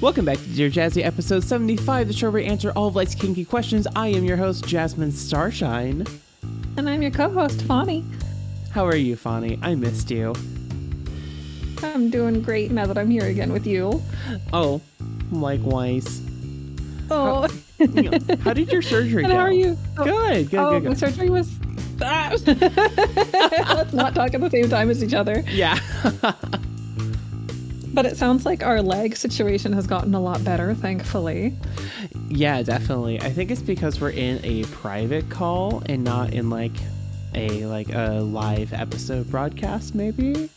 Welcome back to Dear Jazzy, episode 75, the show where we answer all of life's kinky questions. I am your host, Jasmine Starshine. And I'm your co-host, Fawny. How are you, Fawny? I missed you. I'm doing great now that I'm here again with you. Oh, likewise. Oh, You know, how did your surgery and go? how are you? Good, good, oh, good, my surgery was. Let's not talk at the same time as each other. Yeah. But it sounds like our leg situation has gotten a lot better, thankfully. yeah, definitely. I think it's because we're in a private call and not in like a like a live episode broadcast, maybe.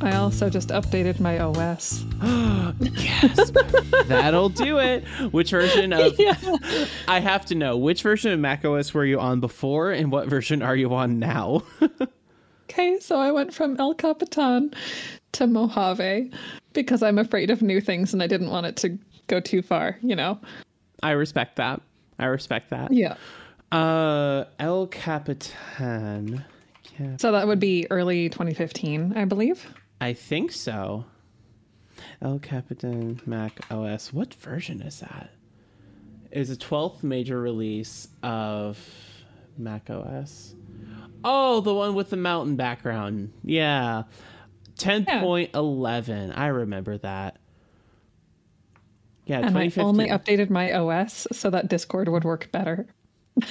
I also just updated my OS. yes, that'll do it. Which version of? Yeah. I have to know which version of macOS were you on before, and what version are you on now? Okay, so I went from El Capitan to Mojave because I'm afraid of new things and I didn't want it to go too far, you know? I respect that. I respect that. Yeah. Uh, El Capitan. Yeah, So that would be early 2015, I believe. I think so. El Capitan Mac OS. What version is that? Is a 12th major release of Mac OS. Oh, the one with the mountain background. Yeah. 10.11. I remember that. Yeah, And I only updated my OS so that Discord would work better.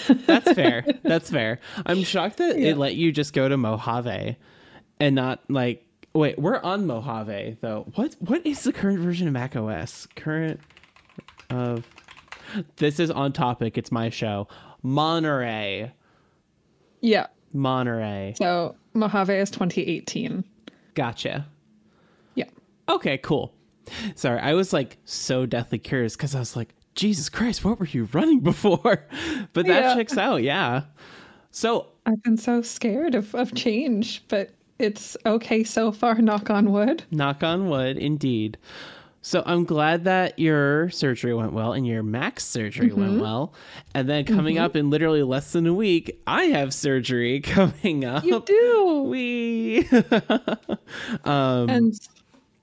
That's fair. That's fair. I'm shocked that Yeah. it let you just go to Mojave and not like wait, we're on Mojave though. What what is the current version of Mac OS? Current of This is on topic. It's my show. Monterey. Yeah. Monterey. So Mojave is 2018. Gotcha. Yeah. Okay, cool. Sorry, I was like so deathly curious because I was like, Jesus Christ, what were you running before? But that Yeah. checks out, yeah. So I've been so scared of, of change, but it's okay so far, knock on wood. Knock on wood, indeed. So I'm glad that your surgery went well and your Max surgery Mm-hmm. went well. And then coming up in literally less than a week, I have surgery coming up. You do. We um And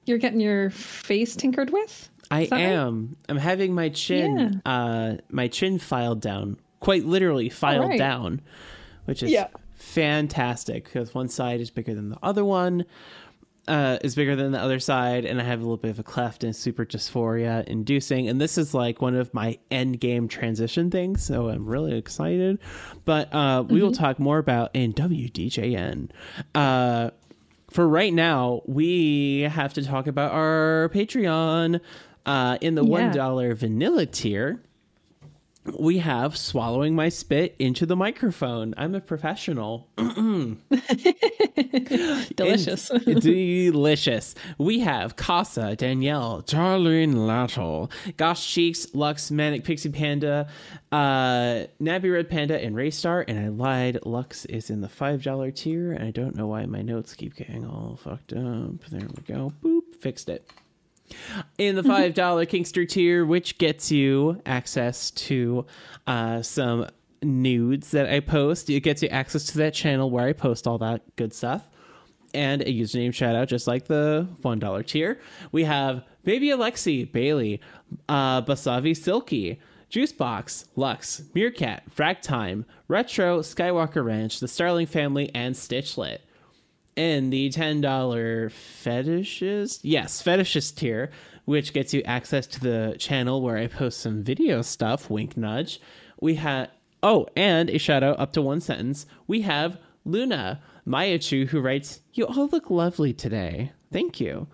you're getting your face tinkered with? I that right? am. I'm having my chin uh my chin filed down. Quite literally filed right. down, which is Yeah. fantastic because one side is bigger than the other one. Uh, is bigger than the other side, and I have a little bit of a cleft and super dysphoria inducing. And this is like one of my end game transition things, so I'm really excited. But uh, we Mm-hmm. will talk more about in WDJN. Uh, for right now, we have to talk about our Patreon. Uh, in the Yeah. dollar vanilla tier, we have swallowing my spit into the microphone. I'm a professional. Delicious. Delicious. We have Casa, Danielle, Darlene Lattle, Gosh Cheeks, Lux, Manic Pixie Panda, uh, Nabby Red Panda, and Raystar. And I lied. Lux is in the $5 tier, and I don't know why my notes keep getting all fucked up. There we go. Boop. Fixed it in the five dollar Kinkster tier, which gets you access to uh, some nudes that I post. It gets you access to that channel where I post all that good stuff, and a username shout out, just like the one dollar tier. We have Baby Alexi, Bailey, uh, Basavi Silky. Juicebox, Lux, Meerkat, Fragtime, Retro, Skywalker Ranch, The Starling Family, and Stitchlet in the $10 fetishes yes fetishes tier which gets you access to the channel where i post some video stuff wink nudge. We have oh and a shout out up to one sentence. We have luna mayachu who writes you all look lovely today. Thank you.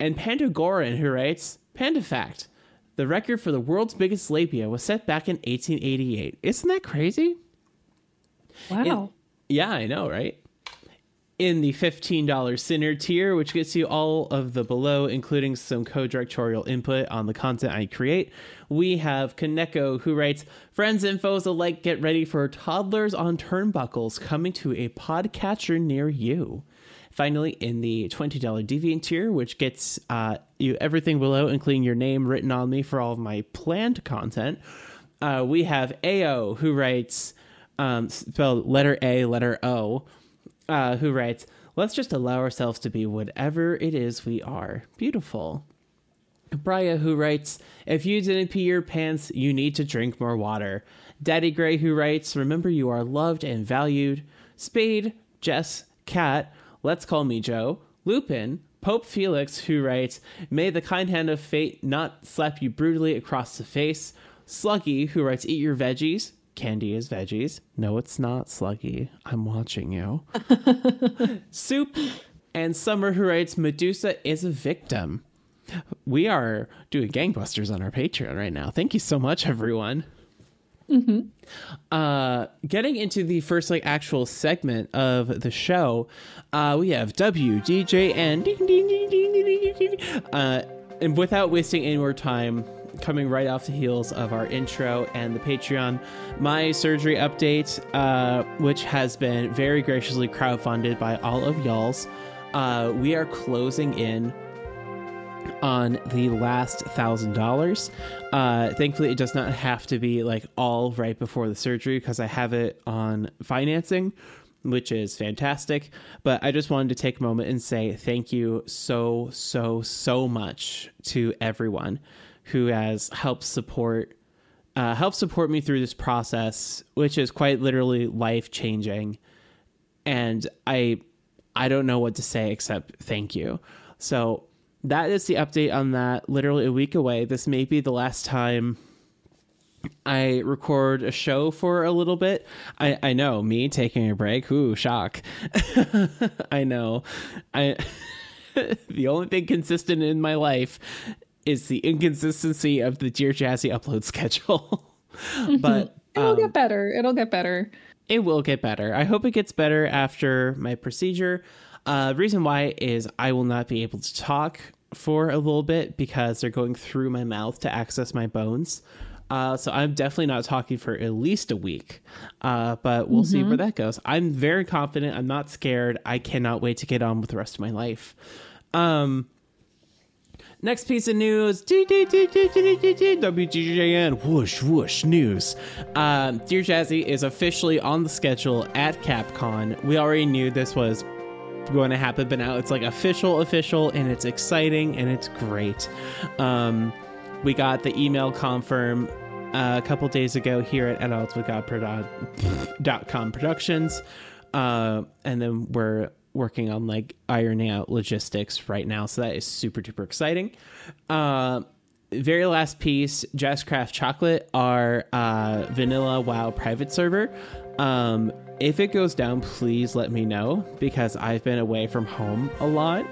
And panda goran who writes panda fact the record for the world's biggest labia was set back in 1888 isn't that crazy? Wow. yeah, I know, right? In the $15 Sinner tier, which gets you all of the below, including some co directorial input on the content I create, we have Kaneko who writes Friends and foes alike get ready for toddlers on turnbuckles coming to a podcatcher near you. Finally, in the $20 Deviant tier, which gets uh, you everything below, including your name written on me for all of my planned content, uh, we have AO who writes, um, spelled letter A, letter O, uh, who writes, Let's just allow ourselves to be whatever it is we are. Beautiful. Bria, who writes, If you didn't pee your pants, you need to drink more water. Daddy Gray, who writes, Remember you are loved and valued. Spade, Jess, Cat, Let's Call Me Joe. Lupin, Pope Felix, who writes, May the kind hand of fate not slap you brutally across the face. Sluggy, who writes, Eat your veggies. Candy is veggies. No, it's not, Sluggy. I'm watching you. Soup and Summer, who writes, Medusa is a victim. We are doing gangbusters on our Patreon right now. Thank you so much, everyone. Uh, getting into the first like actual segment of the show, uh, we have ding, ding. Uh, and without wasting any more time, coming right off the heels of our intro and the Patreon, my surgery update, uh, which has been very graciously crowdfunded by all of y'all's. Uh, we are closing in on the last thousand dollars. Uh, thankfully, it does not have to be like all right before the surgery because I have it on financing, which is fantastic. But I just wanted to take a moment and say thank you so, so, so much to everyone who has helped support. Uh, help support me through this process, which is quite literally life changing, and I, I don't know what to say except thank you. So that is the update on that. Literally a week away. This may be the last time I record a show for a little bit. I, I know me taking a break. Ooh, shock. I know. I the only thing consistent in my life is the inconsistency of the Dear Jazzy upload schedule. but It'll um, get better. It'll get better. it will get better. I hope it gets better after my procedure. Uh, reason why is I will not be able to talk for a little bit because they're going through my mouth to access my bones. Uh, so I'm definitely not talking for at least a week. Uh, but we'll see where that goes. I'm very confident. I'm not scared. I cannot wait to get on with the rest of my life. Um, Next piece of news. WDJN. Whoosh, whoosh news. Um, Dear Jazzy is officially on the schedule at Capcom. We already knew this was going to happen, but now it's like official, official, and it's exciting and it's great. Um, we got the email confirm uh, a couple days ago here at adultswithgod.com productions. Uh, and then we're working on like ironing out logistics right now. So that is super duper exciting. Uh, very last piece, Jazzcraft Chocolate, our uh, vanilla WoW private server. Um, if it goes down, please let me know because I've been away from home a lot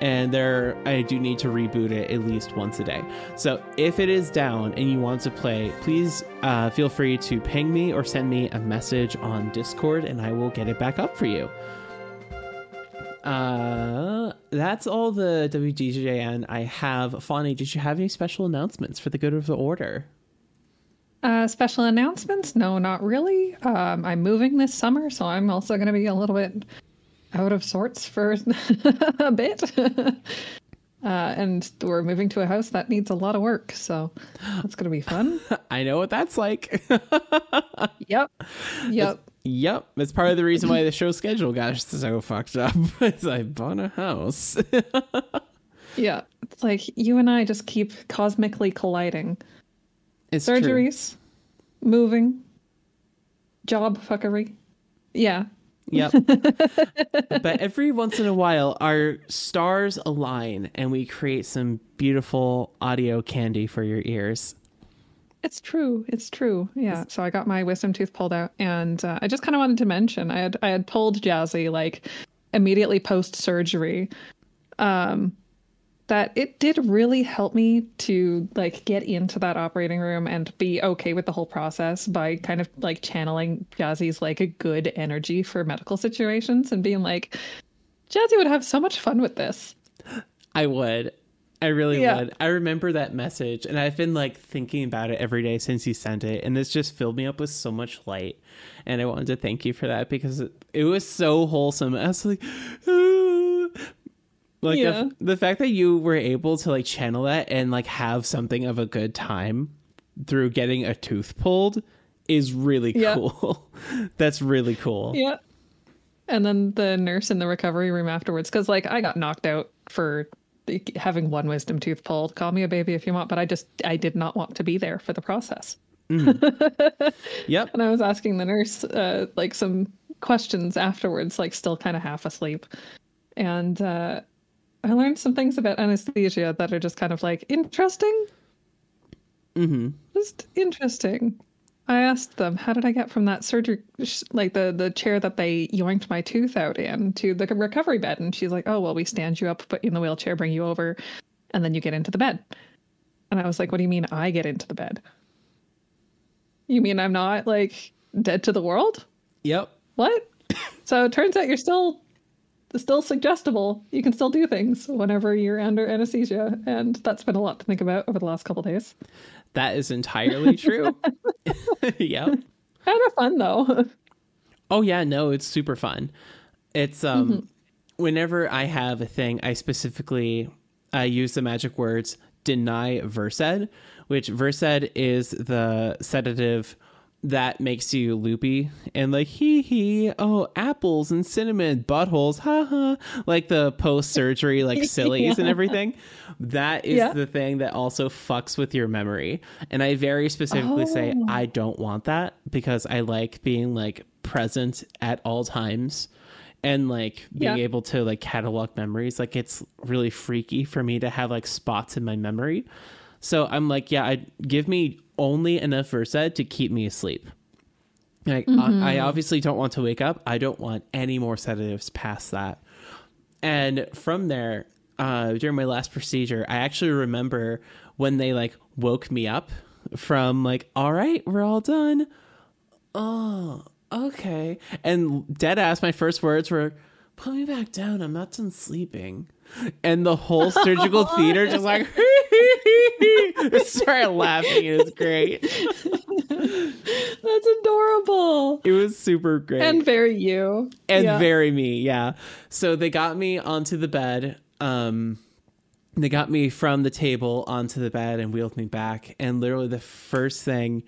and there I do need to reboot it at least once a day. So if it is down and you want to play, please uh, feel free to ping me or send me a message on Discord and I will get it back up for you. Uh, that's all the WDJN I have. Fawny, did you have any special announcements for the good of the order? Uh, special announcements? No, not really. Um, I'm moving this summer, so I'm also going to be a little bit out of sorts for a bit. uh, and we're moving to a house that needs a lot of work, so that's going to be fun. I know what that's like. yep. Yep. Yep, it's part of the reason why the show schedule got so fucked up. Is I bought a house. Yeah. It's like you and I just keep cosmically colliding. it's true. Surgeries, moving, job fuckery. Yeah. Yep. but every once in a while, our stars align and we create some beautiful audio candy for your ears. It's true. It's true. Yeah. So I got my wisdom tooth pulled out, and uh, I just kind of wanted to mention I had I had told Jazzy like immediately post surgery, um, that it did really help me to like get into that operating room and be okay with the whole process by kind of like channeling Jazzy's like a good energy for medical situations and being like, Jazzy would have so much fun with this. I would. I really Yeah. would. I remember that message and I've been like thinking about it every day since you sent it and this just filled me up with so much light. And I wanted to thank you for that because it, it was so wholesome. I was like like Yeah. the, the fact that you were able to like channel that and like have something of a good time through getting a tooth pulled is really Yeah. cool. That's really cool. Yeah. And then the nurse in the recovery room afterwards, because like I got knocked out for having one wisdom tooth pulled. Call me a baby if you want, but I just I did not want to be there for the process. Yep. And I was asking the nurse uh, like some questions afterwards, like still kind of half asleep. And uh, I learned some things about anesthesia that are just kind of like interesting. Mm-hmm. Just interesting. I asked them, how did I get from that surgery, like the the chair that they yoinked my tooth out in, to the recovery bed? And she's like, oh well, we stand you up, put you in the wheelchair, bring you over, and then you get into the bed. And I was like, what do you mean I get into the bed? You mean I'm not like dead to the world? Yep. What? so it turns out you're still still suggestible. You can still do things whenever you're under anesthesia, and that's been a lot to think about over the last couple days. That is entirely true. yeah. Kind of fun though. Oh yeah, no, it's super fun. It's um whenever I have a thing, I specifically I use the magic words deny Versed, which Versed is the sedative that makes you loopy and like hee hee oh apples and cinnamon buttholes ha ha like the post surgery like sillies and everything that is Yeah. the thing that also fucks with your memory and i very specifically say Oh. i don't want that because i like being like present at all times and like being Yeah. able to like catalog memories like it's really freaky for me to have like spots in my memory so i'm like yeah i give me only enough versed to keep me asleep. Like I, I obviously don't want to wake up. I don't want any more sedatives past that. And from there uh during my last procedure i actually remember when they like woke me up from like all right we're all done. Oh okay. And dead ass my first words were put me back down i'm not done sleeping and the whole surgical theater just like started laughing it was great That's adorable. it was super great And very you. and Yeah. very me yeah so they got me onto the bed um they got me from the table onto the bed and wheeled me back and literally the first thing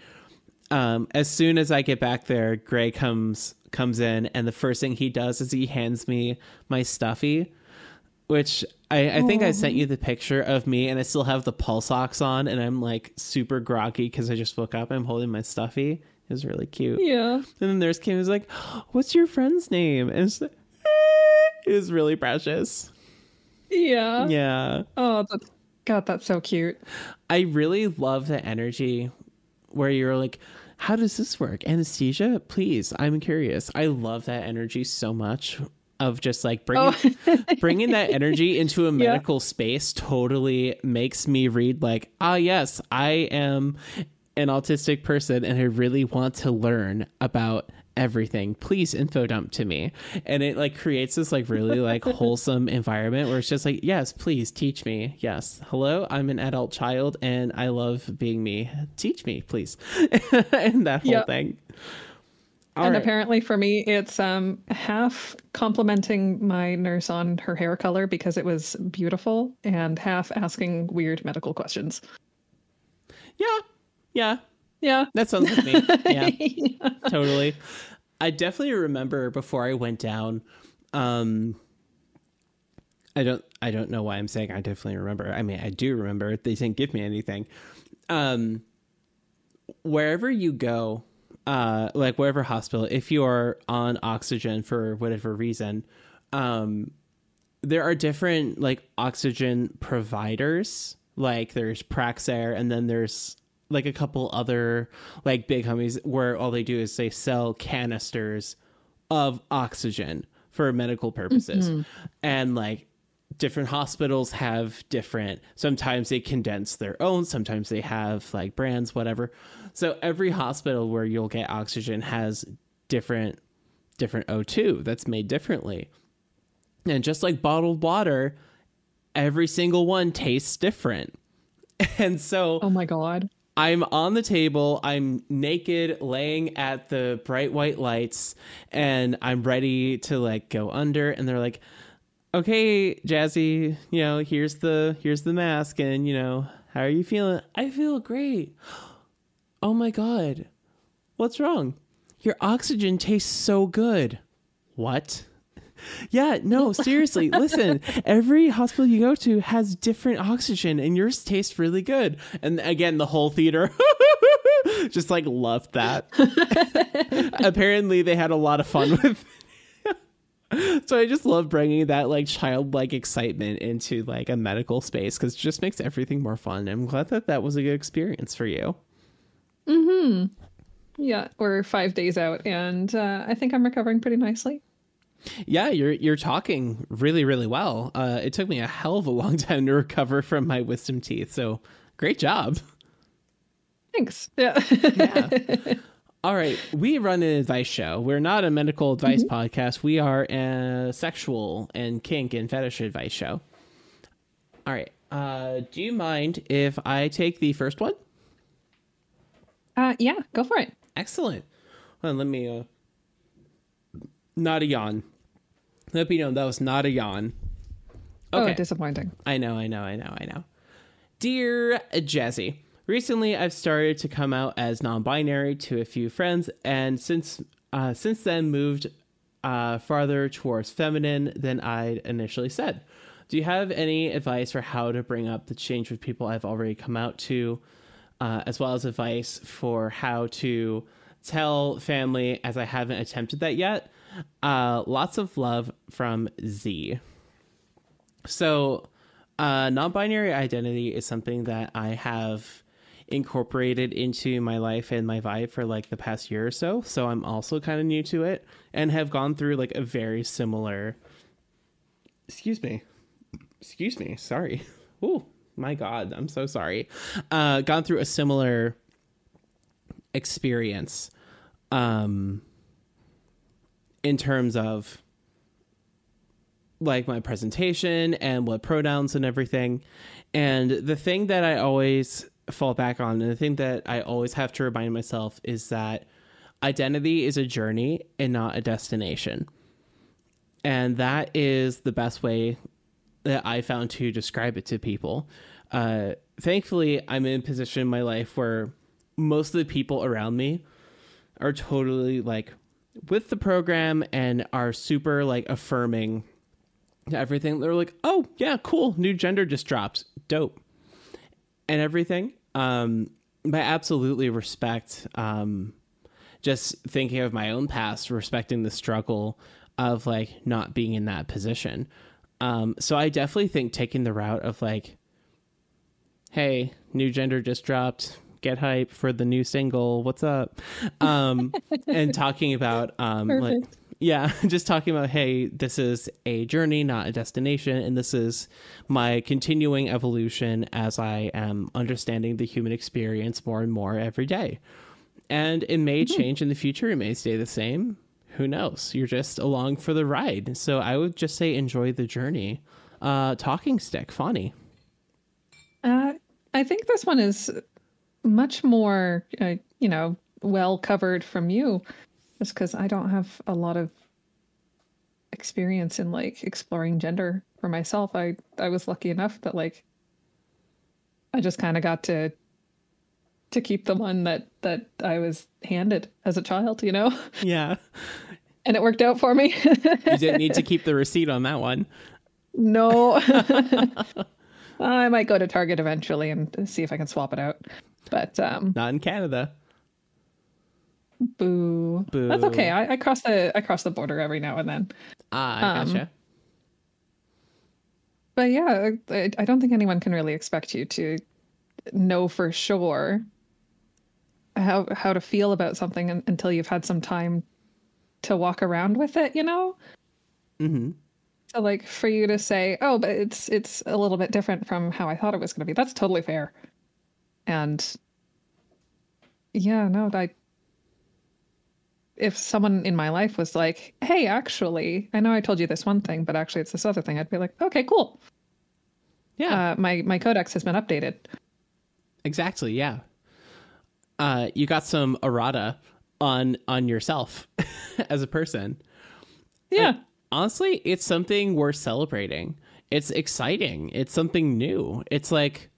um as soon as i get back there gray comes comes in and the first thing he does is he hands me my stuffy which I, I think I sent you the picture of me and I still have the pulse socks on and I'm like super groggy because I just woke up. I'm holding my stuffy. It was really cute. Yeah. And then there's Kim who's like, What's your friend's name? And it's like, eh, it was really precious. Yeah. Yeah. Oh, that's, God, that's so cute. I really love the energy where you're like, How does this work? Anesthesia? Please, I'm curious. I love that energy so much of just like bringing bringing that energy into a medical space totally makes me read like ah yes i am an autistic person and i really want to learn about everything please info dump to me and it like creates this like really like wholesome environment where it's just like yes please teach me yes hello i'm an adult child and i love being me teach me please and that whole Yeah. thing All and right. apparently for me, it's um half complimenting my nurse on her hair color because it was beautiful, and half asking weird medical questions. yeah yeah Yeah. That sounds like me. Yeah, totally. I definitely remember before I went down. Um, I don't. I don't know why I'm saying I definitely remember. I mean, I do remember. They didn't give me anything. Um, wherever you go, uh, like wherever hospital, if you are on oxygen for whatever reason, um, there are different like oxygen providers. Like there's Praxair, and then there's like a couple other like big companies where all they do is they sell canisters of oxygen for medical purposes, mm-hmm. and like different hospitals have different sometimes they condense their own sometimes they have like brands whatever so every hospital where you'll get oxygen has different different O2 that's made differently And just like bottled water, every single one tastes different. And so Oh my god. I'm on the table, I'm naked, laying at the bright white lights, and I'm ready to like go under. And they're like, okay, Jazzy, you know, here's the here's the mask, and you know, how are you feeling? I feel great. Oh my god. What's wrong? Your oxygen tastes so good. What? Yeah, no, seriously. listen, every hospital you go to has different oxygen and yours tastes really good. And again, the whole theater just like loved that. Apparently, they had a lot of fun with It. so I just love bringing that like childlike excitement into like a medical space because it just makes everything more fun. I'm glad that that was a good experience for you. Hmm. Yeah, we're five days out, and uh, I think I'm recovering pretty nicely. Yeah, you're you're talking really really well. Uh, it took me a hell of a long time to recover from my wisdom teeth, so great job. Thanks. Yeah. Yeah. All right, we run an advice show. We're not a medical advice podcast. We are a sexual and kink and fetish advice show. All right. Uh, do you mind if I take the first one? uh, yeah, go for it. Excellent. Well, let me uh not a yawn. Let me know that was not a yawn. Oh, disappointing. I know, I know, I know, I know. Dear Jazzy, recently I've started to come out as non-binary to a few friends, and since uh, since then moved uh, farther towards feminine than I'd initially said. Do you have any advice for how to bring up the change with people I've already come out to, uh, as well as advice for how to tell family as I haven't attempted that yet? Uh, lots of love from Z. So, uh, non binary identity is something that I have incorporated into my life and my vibe for like the past year or so. So, I'm also kind of new to it and have gone through like a very similar. Excuse me. Excuse me. Sorry. Oh, my God. I'm so sorry. Uh, gone through a similar experience um, in terms of like my presentation and what pronouns and everything. And the thing that I always fall back on, and the thing that I always have to remind myself is that identity is a journey and not a destination. And that is the best way that I found to describe it to people. Uh, thankfully, I'm in a position in my life where most of the people around me are totally like with the program and are super like affirming everything. They're like, "Oh yeah, cool, new gender just dropped, dope," and everything. Um, but I absolutely respect. Um, just thinking of my own past, respecting the struggle of like not being in that position. Um, so I definitely think taking the route of like, hey, new gender just dropped, get hype for the new single, what's up? Um, and talking about um, like, yeah, just talking about, hey, this is a journey, not a destination, and this is my continuing evolution as I am understanding the human experience more and more every day. And it may change in the future, it may stay the same. Who knows? You're just along for the ride. So I would just say enjoy the journey. Uh, talking stick, Fawny. Uh, I think this one is much more, uh, you know, well covered from you, just because I don't have a lot of experience in like exploring gender for myself. I I was lucky enough that like I just kind of got to to keep the one that that I was handed as a child, you know, Yeah. and it worked out for me. You didn't need to keep the receipt on that one. No. I might go to Target eventually and see if I can swap it out. But um Not in Canada. boo. Boo. That's okay. I, I cross the I cross the border every now and then. Ah, I Um, gotcha. But yeah, I, I don't think anyone can really expect you to know for sure how how to feel about something until you've had some time to walk around with it, you know? hmm So like for you to say, "Oh, but it's it's a little bit different from how I thought it was going to be." That's totally fair. And yeah, no, I if someone in my life was like, "Hey, actually, I know I told you this one thing, but actually it's this other thing," I'd be like, "Okay, cool. Yeah. Uh, my my codex has been updated." Exactly. Yeah. Uh, you got some errata on on yourself as a person. Yeah. Honestly, it's something worth celebrating. It's exciting. It's something new. It's like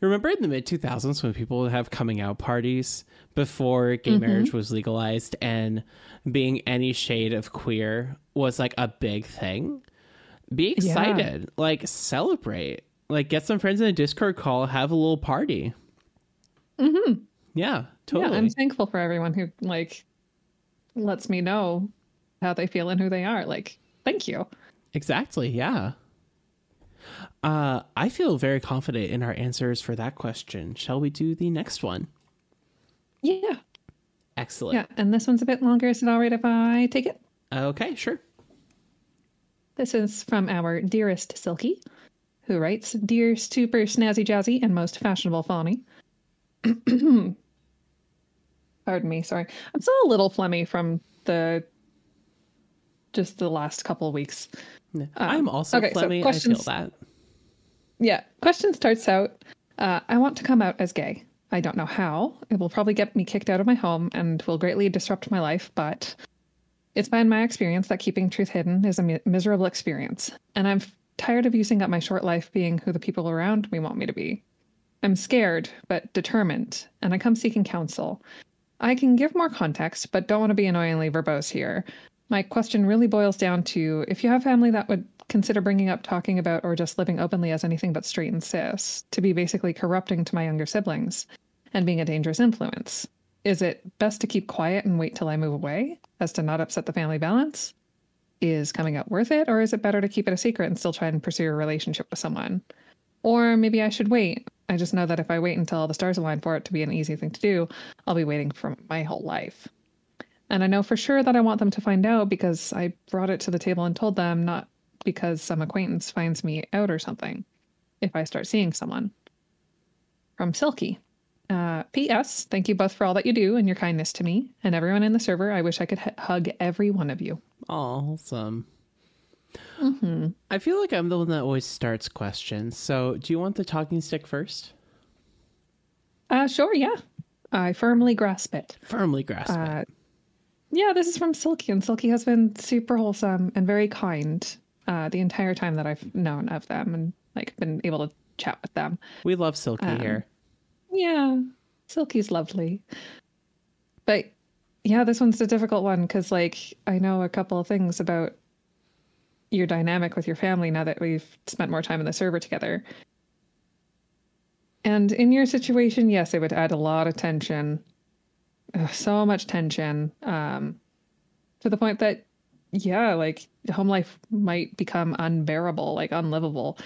remember in the mid 2000s when people would have coming out parties before gay marriage was legalized and being any shade of queer was like a big thing. Be excited. Like celebrate. Like get some friends in a Discord call, have a little party. Mhm. Yeah, Yeah. I'm thankful for everyone who like lets me know how they feel and who they are. Like, thank you. Exactly. Yeah. Uh, I feel very confident in our answers for that question. Shall we do the next one? Yeah. Excellent. Yeah. And this one's a bit longer. Is it all right if I take it? Okay, sure. This is from our dearest Silky, who writes Dear super snazzy jazzy and most fashionable Fawny. Pardon me, sorry. I'm still a little phlegmy from the just the last couple weeks. I'm also Um, okay, so. I feel that. Yeah. Question starts out uh, I want to come out as gay. I don't know how. It will probably get me kicked out of my home and will greatly disrupt my life, but it's been my experience that keeping truth hidden is a mi- miserable experience. And I'm tired of using up my short life being who the people around me want me to be. I'm scared, but determined, and I come seeking counsel. I can give more context, but don't want to be annoyingly verbose here. My question really boils down to if you have family that would consider bringing up talking about or just living openly as anything but straight and cis, to be basically corrupting to my younger siblings and being a dangerous influence. Is it best to keep quiet and wait till I move away as to not upset the family balance? Is coming out worth it, or is it better to keep it a secret and still try and pursue a relationship with someone? Or maybe I should wait. I just know that if I wait until all the stars align for it to be an easy thing to do, I'll be waiting for my whole life. And I know for sure that I want them to find out because I brought it to the table and told them, not because some acquaintance finds me out or something if I start seeing someone. From Silky. Uh, P.S. Thank you both for all that you do and your kindness to me and everyone in the server. I wish I could h- hug every one of you. Awesome. Mm-hmm. I feel like I'm the one that always starts questions. So, do you want the talking stick first? Uh, sure, yeah. I firmly grasp it. Firmly grasp it. Yeah, this is from Silky, and Silky has been super wholesome and very kind uh, the entire time that I've known of them and like been able to chat with them. We love Silky um, here. Yeah, Silky's lovely. But yeah, this one's a difficult one because, like, I know a couple of things about your dynamic with your family now that we've spent more time in the server together. And in your situation, yes, it would add a lot of tension, So much tension, um, to the point that, yeah, like home life might become unbearable, like unlivable,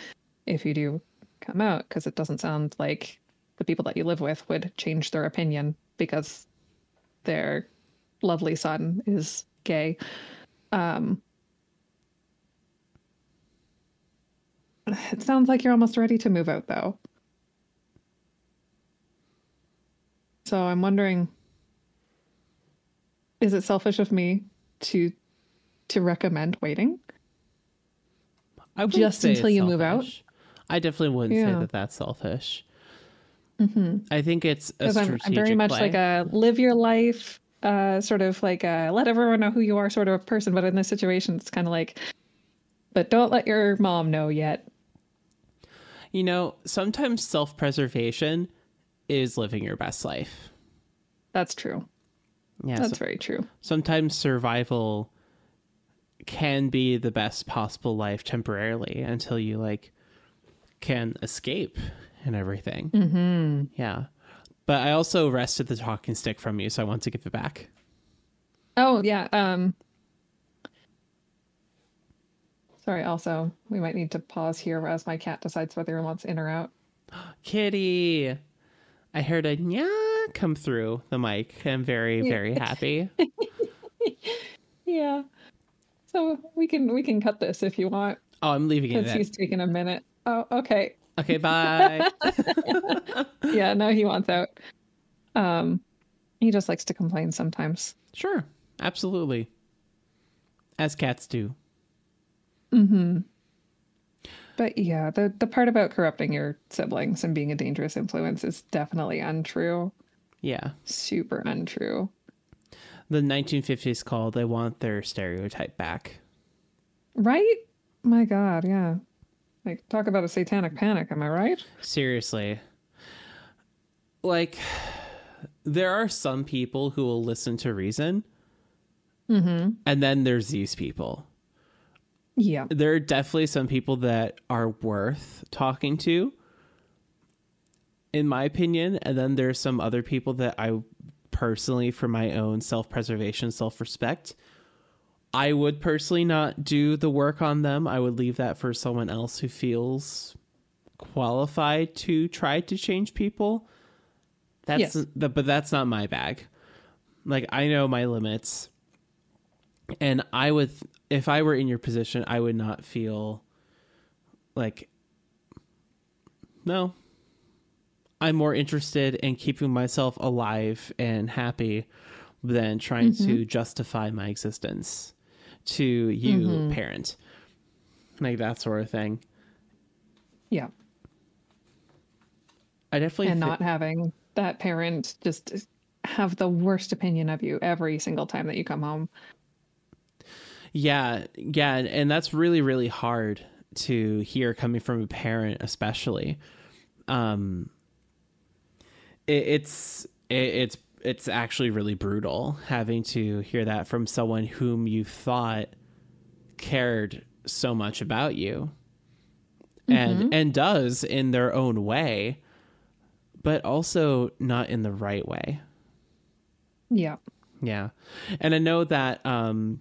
if you do come out, because it doesn't sound like the people that you live with would change their opinion because their lovely son is gay. Um, it sounds like you're almost ready to move out, though. So I'm wondering is it selfish of me to to recommend waiting? I just say until you move out? I definitely wouldn't say that that's selfish. Mm-hmm. I think it's a because I'm, I'm very much play. like a live your life uh sort of like a let everyone know who you are sort of person but in this situation it's kind of like but don't let your mom know yet You know, sometimes self preservation is living your best life. that's true Yeah. that's so- very true sometimes survival can be the best possible life temporarily until you like can escape and everything. mm-hmm. Yeah. But I also wrested the talking stick from you, so I want to give it back. oh yeah um sorry also we might need to pause here as my cat decides whether he wants in or out Kitty. I heard a yeah come through the mic. I'm very, very happy. yeah so we can we can cut this if you want Oh, I'm leaving it because he's taking a minute oh okay Okay, bye. yeah no he wants out um he just likes to complain sometimes sure. absolutely. As cats do. Hmm. But yeah, the the part about corrupting your siblings and being a dangerous influence is definitely untrue. Yeah. Super untrue. The 1950s call, they want their stereotype back. Right? My god, yeah. Like talk about a satanic panic, am I right? Seriously. Like, there are some people who will listen to reason. Mm-hmm. And then there's these people. Yeah. There are definitely some people that are worth talking to, in my opinion. And then there's some other people that I personally, for my own self preservation, self respect, I would personally not do the work on them. I would leave that for someone else who feels qualified to try to change people. That's Yes. the, but that's not my bag. Like I know my limits. And I would if I were in your position, I would not feel like no. I'm more interested in keeping myself alive and happy than trying to justify my existence to you, parent. Like that sort of thing. Yeah. I definitely And not having that parent just have the worst opinion of you every single time that you come home. Yeah, yeah, and- that's really really hard to hear coming from a parent, especially. Um, it's it's it's actually really brutal having to hear that from someone whom you thought cared so much about you, and and does in their own way, but also not in the right way. Yeah. Yeah. And I know that um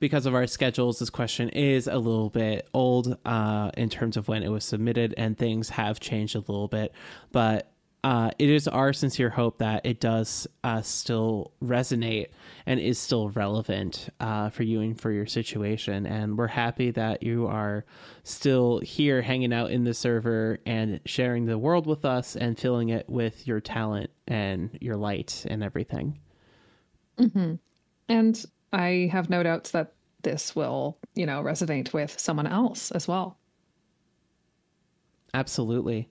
because of our schedules, this question is a little bit old uh, in terms of when it was submitted, and things have changed a little bit. But uh, it is our sincere hope that it does uh, still resonate and is still relevant uh, for you and for your situation. And we're happy that you are still here hanging out in the server and sharing the world with us and filling it with your talent and your light and everything. And I have no doubts that this will, you know, resonate with someone else as well, Absolutely.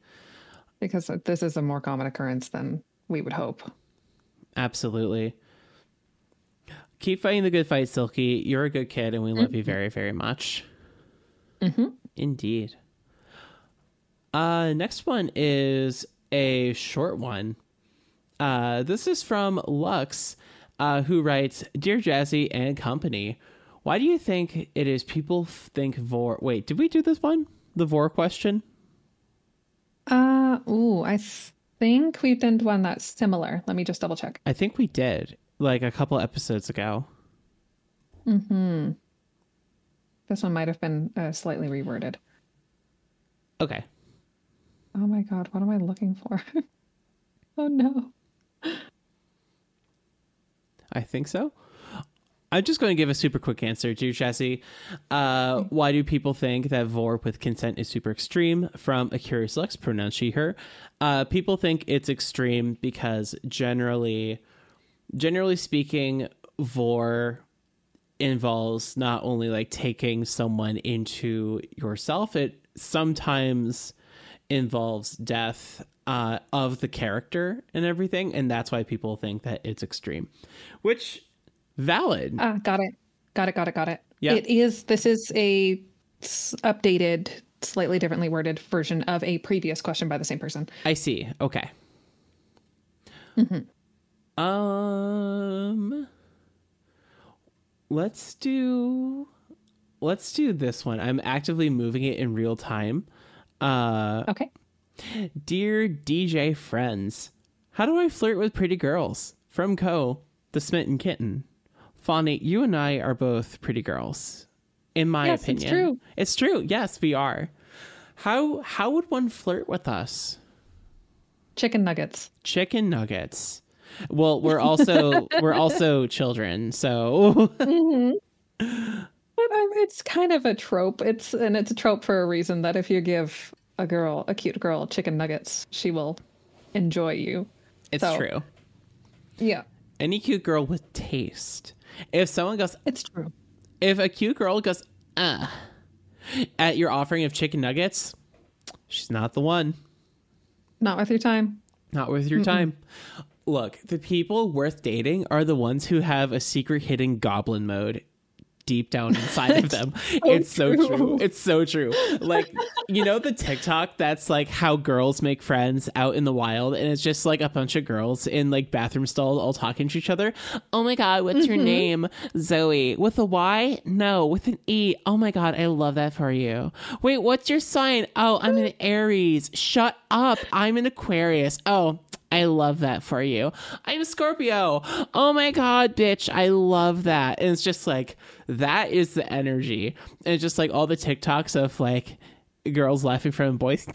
Because this is a more common occurrence than we would hope. Absolutely. Keep fighting the good fight, Silky. You're a good kid, and we love you very, very much. Mm-hmm. Indeed. Uh, next one is a short one. Uh, this is from Lux, uh, who writes Dear Jazzy and Company, why do you think it is people think Vor. Wait, did we do this one? The Vor question? Uh, ooh, I think we did one that's similar. Let me just double check. I think we did, like a couple episodes ago. Hmm. This one might have been uh, slightly reworded. Okay. Oh my god, what am I looking for? oh no. I think so. I'm just going to give a super quick answer, dear Jesse. Uh, why do people think that vor with consent is super extreme? From a curious Lux, pronounced she her. Uh, people think it's extreme because generally, generally speaking, vor involves not only like taking someone into yourself, it sometimes involves death uh, of the character and everything, and that's why people think that it's extreme. Which valid. Ah, got it. Got it, got it, got it. Yeah. It is this is a updated, slightly differently worded version of a previous question by the same person. I see. Okay. Um let's do let's do this one. I'm actively moving it in real time. Uh Okay. Dear DJ friends, how do I flirt with pretty girls? From Co, the smitten kitten. Fawny, you and I are both pretty girls. In my Yes, it's opinion. true. It's true. Yes, we are. How how would one flirt with us? Chicken nuggets. chicken nuggets. Well, we're also we're also children, so But um, it's kind of a trope. It's and it's a trope for a reason that if you give a girl, a cute girl, chicken nuggets, she will enjoy you. it's So- true. Yeah. any cute girl with taste. If someone goes, It's true. if a cute girl goes, uh, at your offering of chicken nuggets, she's not the one. Not worth your time. Not worth your time. Look, the people worth dating are the ones who have a secret hidden goblin mode deep down inside of them. it's so true. true. It's so true. Like, you know, the TikTok that's like how girls make friends out in the wild, and it's just like a bunch of girls in like bathroom stalls all talking to each other. Oh my God, what's your mm-hmm. name? Zoe. With a Y? No, with an E. Oh my God, I love that for you. Wait, what's your sign? Oh, I'm an Aries. Shut up. I'm an Aquarius. Oh, I love that for you. I'm Scorpio. Oh my God, bitch. I love that. And it's just like, that is the energy. And it's just like all the TikToks of like girls laughing from boys,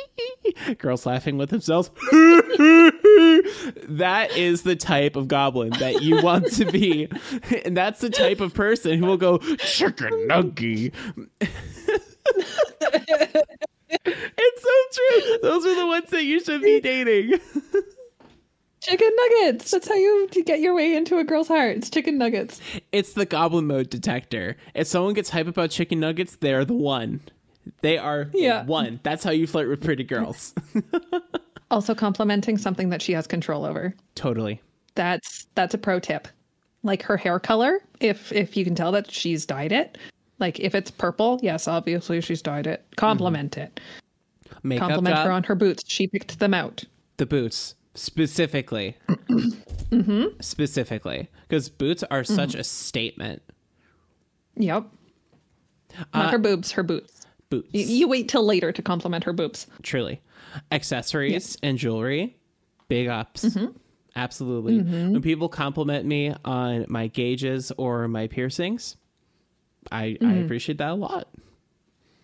girls laughing with themselves. that is the type of goblin that you want to be. And that's the type of person who will go, chicken nuggy. It's so true. Those are the ones that you should be dating. Chicken nuggets. That's how you get your way into a girl's heart. It's chicken nuggets. It's the goblin mode detector. If someone gets hype about chicken nuggets, they're the one. They are the Yeah. one. That's how you flirt with pretty girls. Also complimenting something that she has control over. totally. That's that's a pro tip. Like her hair color, if if you can tell that she's dyed it. Like if it's purple, yes, obviously she's dyed it. Compliment it. Makeup Compliment job, her on her boots. She picked them out. the boots specifically. Mm-hmm. Specifically, because boots are mm-hmm. such a statement. Yep. Uh, Not her boobs, her boots. Boots, You, you wait till later to compliment her boobs. truly. Accessories and jewelry, big ups. Mm-hmm. Absolutely. When people compliment me on my gauges or my piercings, I, I appreciate that a lot.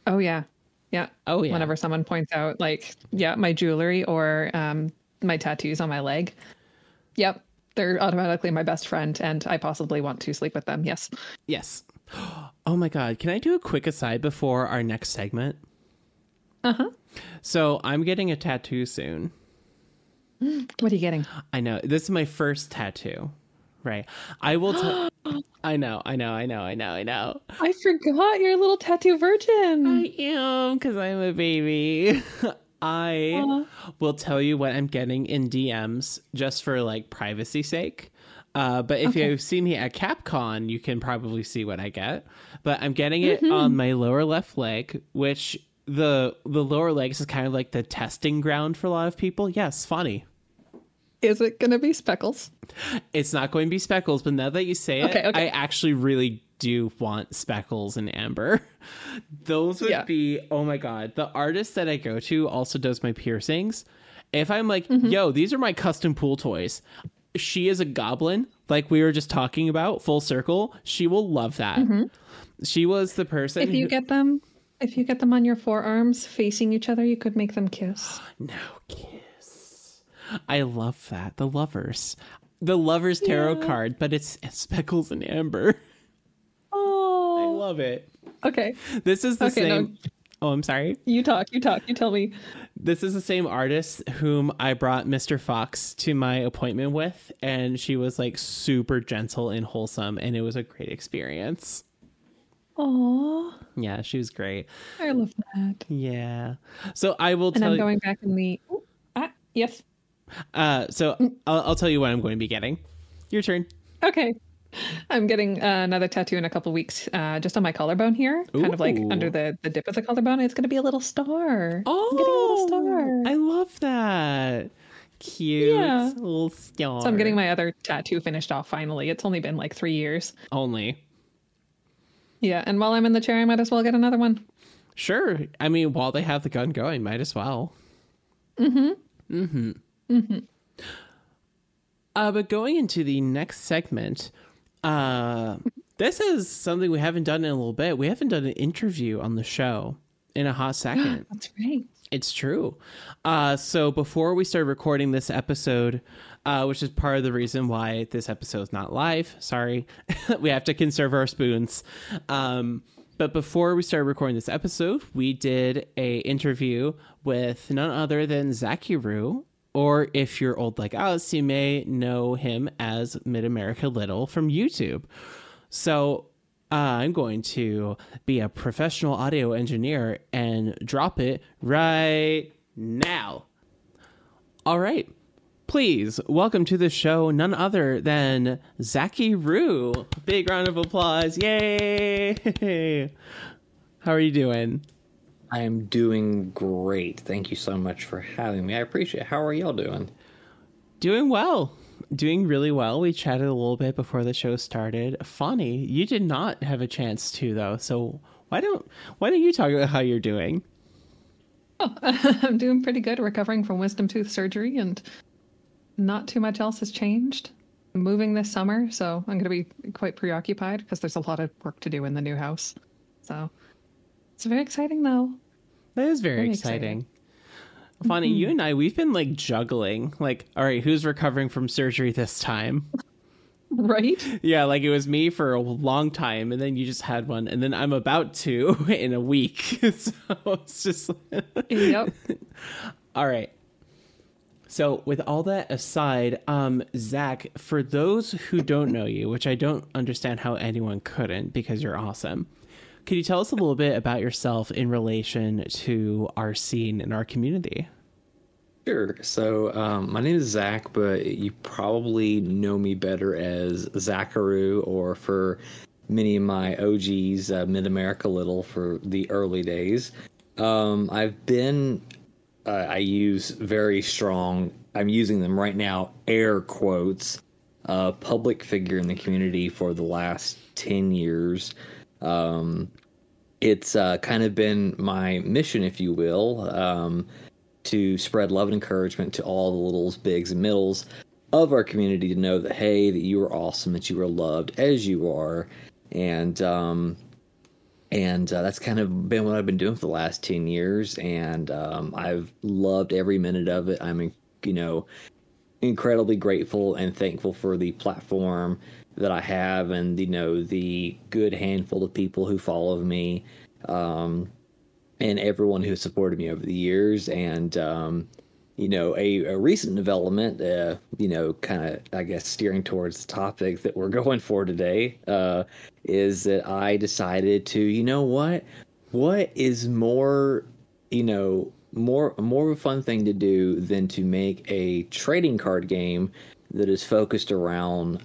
Oh yeah. Yeah. Oh, yeah. Whenever someone points out like, yeah, my jewelry or um my tattoos on my leg. Yep. They're automatically my best friend and I possibly want to sleep with them. Yes. Yes. Oh my God. Can I do a quick aside before our next segment? Uh-huh. So I'm getting a tattoo soon. What are you getting? I know. This is my first tattoo. I will tell. I know. I know. I know. I know. I know. I forgot you're a little tattoo virgin. I am because I'm a baby. I will tell you what I'm getting in DMs just for like privacy sake. Uh, but if Okay. you see me at CapCon, you can probably see what I get. But I'm getting it Mm-hmm. on my lower left leg, which the the lower legs is kind of like the testing ground for a lot of people. Yes, funny. Is it gonna be speckles? It's not going to be speckles, but now that you say it, Okay, okay. I actually really do want speckles and amber. Those would Yeah. be oh my god. The artist that I go to also does my piercings. If I'm like, Mm-hmm. yo, these are my custom pool toys. She is a goblin, like we were just talking about, full circle. She will love that. She was the person Mm-hmm. If you who- get them if you get them on your forearms facing each other, you could make them kiss. No kiss. I love that. The lovers. The lovers tarot Yeah. card, but it's, it's speckles and amber. Oh. I love it. okay. This is the Okay, no. same. Oh, I'm sorry. You talk, you talk, you tell me. This is the same artist whom I brought Mr. Fox to my appointment with, and she was like super gentle and wholesome, and it was a great experience. Oh Yeah, she was great. I love that. Yeah. So I will And tell I'm you. going back in the oh, ah, yes. Uh, so I'll, I'll tell you what I'm going to be getting. Your turn. Okay. I'm getting uh, another tattoo in a couple weeks, uh, just on my collarbone here, kind of like under the, the dip of the collarbone. It's going to be a little star. Oh, I'm getting a little star. I love that. Cute Yeah. little star. So I'm getting my other tattoo finished off finally. It's only been like three years. only. Yeah, and while I'm in the chair, I might as well get another one. Sure. I mean, while they have the gun going, might as well. Mm-hmm. Mm-hmm. Uh, but going into the next segment, uh, this is something we haven't done in a little bit. We haven't done an interview on the show in a hot second. That's right. It's true. Uh, so before we start recording this episode, uh, which is part of the reason why this episode is not live, sorry, we have to conserve our spoons. Um, but before we started recording this episode, we did a interview with none other than Zacharoo or if you're old like us, you may know him as Mid America Little from YouTube. So uh, I'm going to be a professional audio engineer and drop it right now. All right. Please welcome to the show none other than Zacharoo. Big round of applause. Yay! How are you doing? I am doing great. Thank you so much for having me. I appreciate it. How are y'all doing? Doing well. Doing really well. We chatted a little bit before the show started. Fawny, you did not have a chance to though. So why don't why don't you talk about how you're doing? Oh, I'm doing pretty good, recovering from wisdom tooth surgery, and not too much else has changed. I'm moving this summer, so I'm going to be quite preoccupied because there's a lot of work to do in the new house. So it's very exciting, though. That is very, Very exciting. Fawny, you and I, we've been like juggling. Like, all right, who's recovering from surgery this time? Right? Yeah, like it was me for a long time, and then you just had one, and then I'm about to in a week. so it's just yep. all right. So, with all that aside, um, Zach, for those who don't know you, which I don't understand how anyone couldn't because you're awesome, could you tell us a little bit about yourself in relation to our scene and our community? Sure. So, um, my name is Zach, but you probably know me better as Zacharoo, or for many of my OGs, uh, Mid America Little for the early days. Um, I've been, uh, I use very strong, I'm using them right now, air quotes, uh, public figure in the community for the last 10 years. Um, it's uh, kind of been my mission, if you will. Um, to spread love and encouragement to all the littles, bigs, and middles of our community to know that hey, that you are awesome, that you are loved as you are, and um, and uh, that's kind of been what I've been doing for the last ten years, and um, I've loved every minute of it. I'm, you know, incredibly grateful and thankful for the platform that I have, and you know, the good handful of people who follow me. Um, and everyone who supported me over the years. And, um, you know, a, a recent development, uh, you know, kind of, I guess, steering towards the topic that we're going for today, uh, is that I decided to, you know what? What is more, you know, more more of a fun thing to do than to make a trading card game that is focused around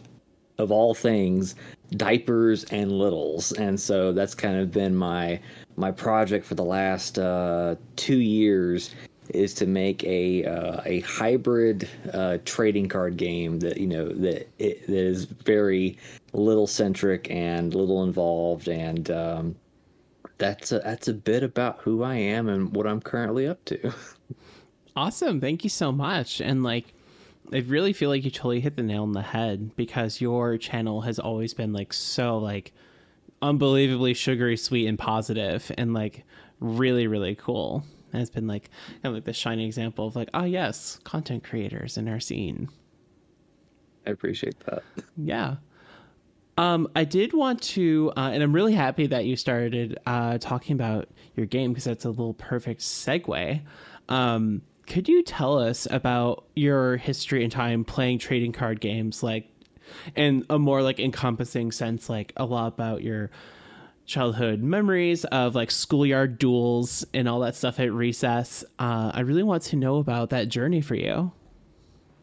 of all things diapers and littles and so that's kind of been my my project for the last uh, two years is to make a uh, a hybrid uh, trading card game that you know that, it, that is very little centric and little involved and um, that's a, that's a bit about who I am and what I'm currently up to. Awesome. Thank you so much. And like, I really feel like you totally hit the nail on the head because your channel has always been like so like unbelievably sugary sweet and positive and like really really cool. And it's been like kind of like the shining example of like oh yes content creators in our scene. I appreciate that. yeah. Um i did want to uh, and i'm really happy that you started uh talking about your game because that's a little perfect segue. Um could you tell us about your history and time playing trading card games like in a more like encompassing sense like a lot about your childhood memories of like schoolyard duels and all that stuff at recess uh, i really want to know about that journey for you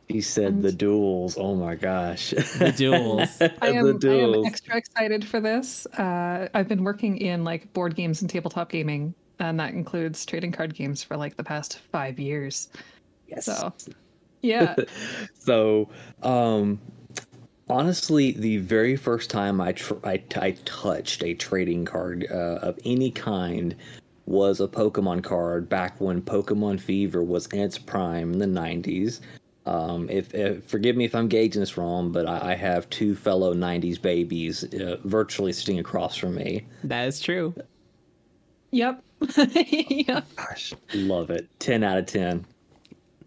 He said the duels. Oh my gosh. the duels I am, the I am extra excited for this. Uh, I've been working in like board games and tabletop gaming, and that includes trading card games for like the past five years. Yes. So, yeah, So, um, honestly, the very first time I, tr- I, I touched a trading card uh, of any kind was a Pokemon card back when Pokemon Fever was in its prime in the 90s. Um, if, if forgive me if I'm gauging this wrong, but I, I have two fellow '90s babies uh, virtually sitting across from me. that is true yep, yep. Gosh, love it. 10 out of 10.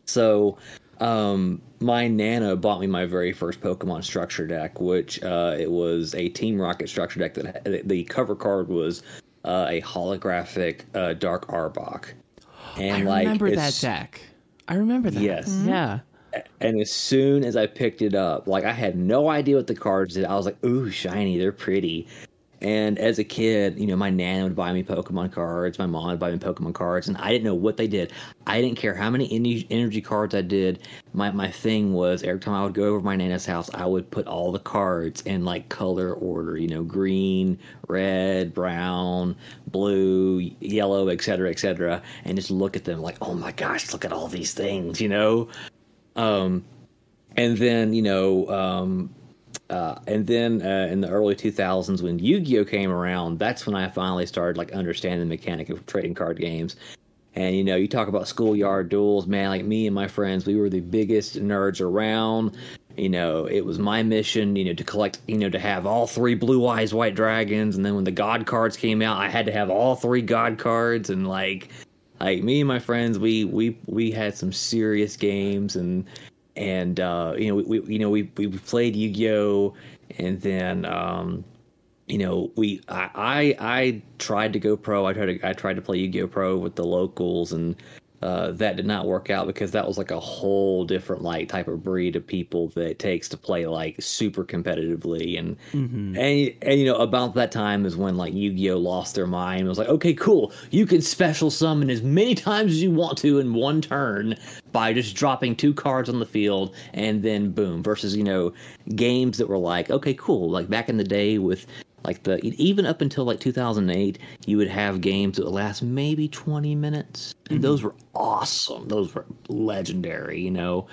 So, um, my Nana bought me my very first Pokemon structure deck, which uh, it was a Team Rocket structure deck that had- the cover card was uh, a holographic uh, Dark Arbok. And i like remember that it's- deck I remember that. Yes. Yeah. And as soon as I picked it up, like I had no idea what the cards did. I was like, "Ooh, shiny! They're pretty." And as a kid, you know, my nana would buy me Pokemon cards. My mom would buy me Pokemon cards, and I didn't know what they did. I didn't care how many energy cards I did. My my thing was every time I would go over my nana's house, I would put all the cards in like color order. You know, green, red, brown, blue, yellow, etc., etc., and just look at them like, oh my gosh, look at all these things. You know, um, and then you know, um, uh, and then uh, in the early 2000s when yu-gi-oh! came around that's when i finally started like understanding the mechanic of trading card games. And you know you talk about schoolyard duels man like me and my friends we were the biggest nerds around. You know it was my mission you know to collect you know to have all three blue eyes white dragons. And then when the god cards came out i had to have all three god cards. And like like me and my friends we we we had some serious games. And and uh, you know we, we you know we we played Yu-Gi-Oh, and then um, you know we I, I I tried to go pro. I tried to I tried to play Yu-Gi-Oh Pro with the locals, and uh, that did not work out because that was like a whole different like type of breed of people that it takes to play like super competitively. And and and you know about that time is when like Yu-Gi-Oh! lost their mind. It was like okay cool. You can special summon as many times as you want to in one turn by just dropping two cards on the field and then boom versus you know games that were like okay cool. Like back in the day with like the even up until like 2008 you would have games that would last maybe 20 minutes. And those were awesome. Those were legendary you know?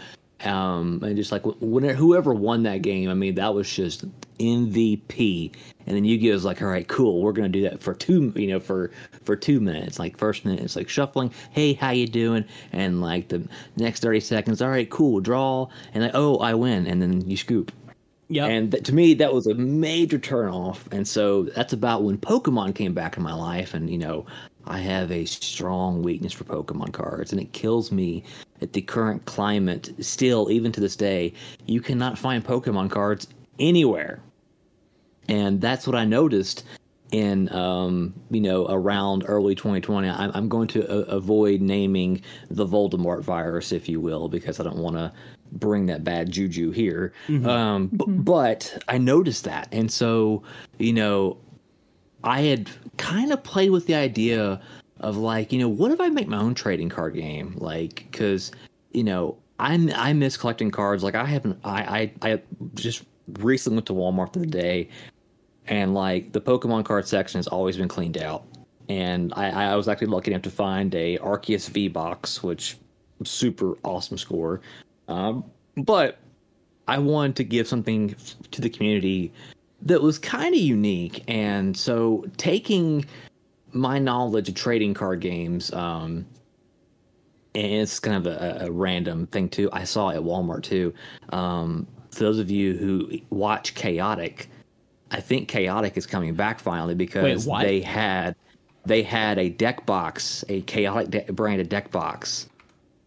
Um and just like when whoever won that game i mean that was just mvp and then yu-gi-oh is like all right cool we're gonna do that for two you know for for two minutes. Like first minute it's like shuffling hey how you doing? And like the next 30 seconds all right cool draw. And like oh i win. And then you scoop Yep. and th- to me, that was a major turnoff. And so that's about when Pokemon came back in my life. And, you know, I have a strong weakness for Pokemon cards. And it kills me that the current climate, still, even to this day, you cannot find Pokemon cards anywhere. And that's what I noticed in, um, you know, around early 2020. I'm, I'm going to a- avoid naming the Voldemort virus, if you will, because I don't want to bring that bad juju here. Um, b- but I noticed that. And so, you know, I had kind of played with the idea of like, you know, what if I make my own trading card game? Like, because, you know, I I miss collecting cards. Like, I haven't, I, I, I just recently went to Walmart the other day and like the Pokemon card section has always been cleaned out. And I, I was actually lucky enough to find a Arceus V box, which super awesome score. Um, but I wanted to give something to the community that was kind of unique, and so taking my knowledge of trading card games, um, and it's kind of a, a random thing too. I saw at Walmart too. Um, for those of you who watch Chaotic, I think Chaotic is coming back finally because what? they had they had a deck box, a Chaotic de- branded deck box.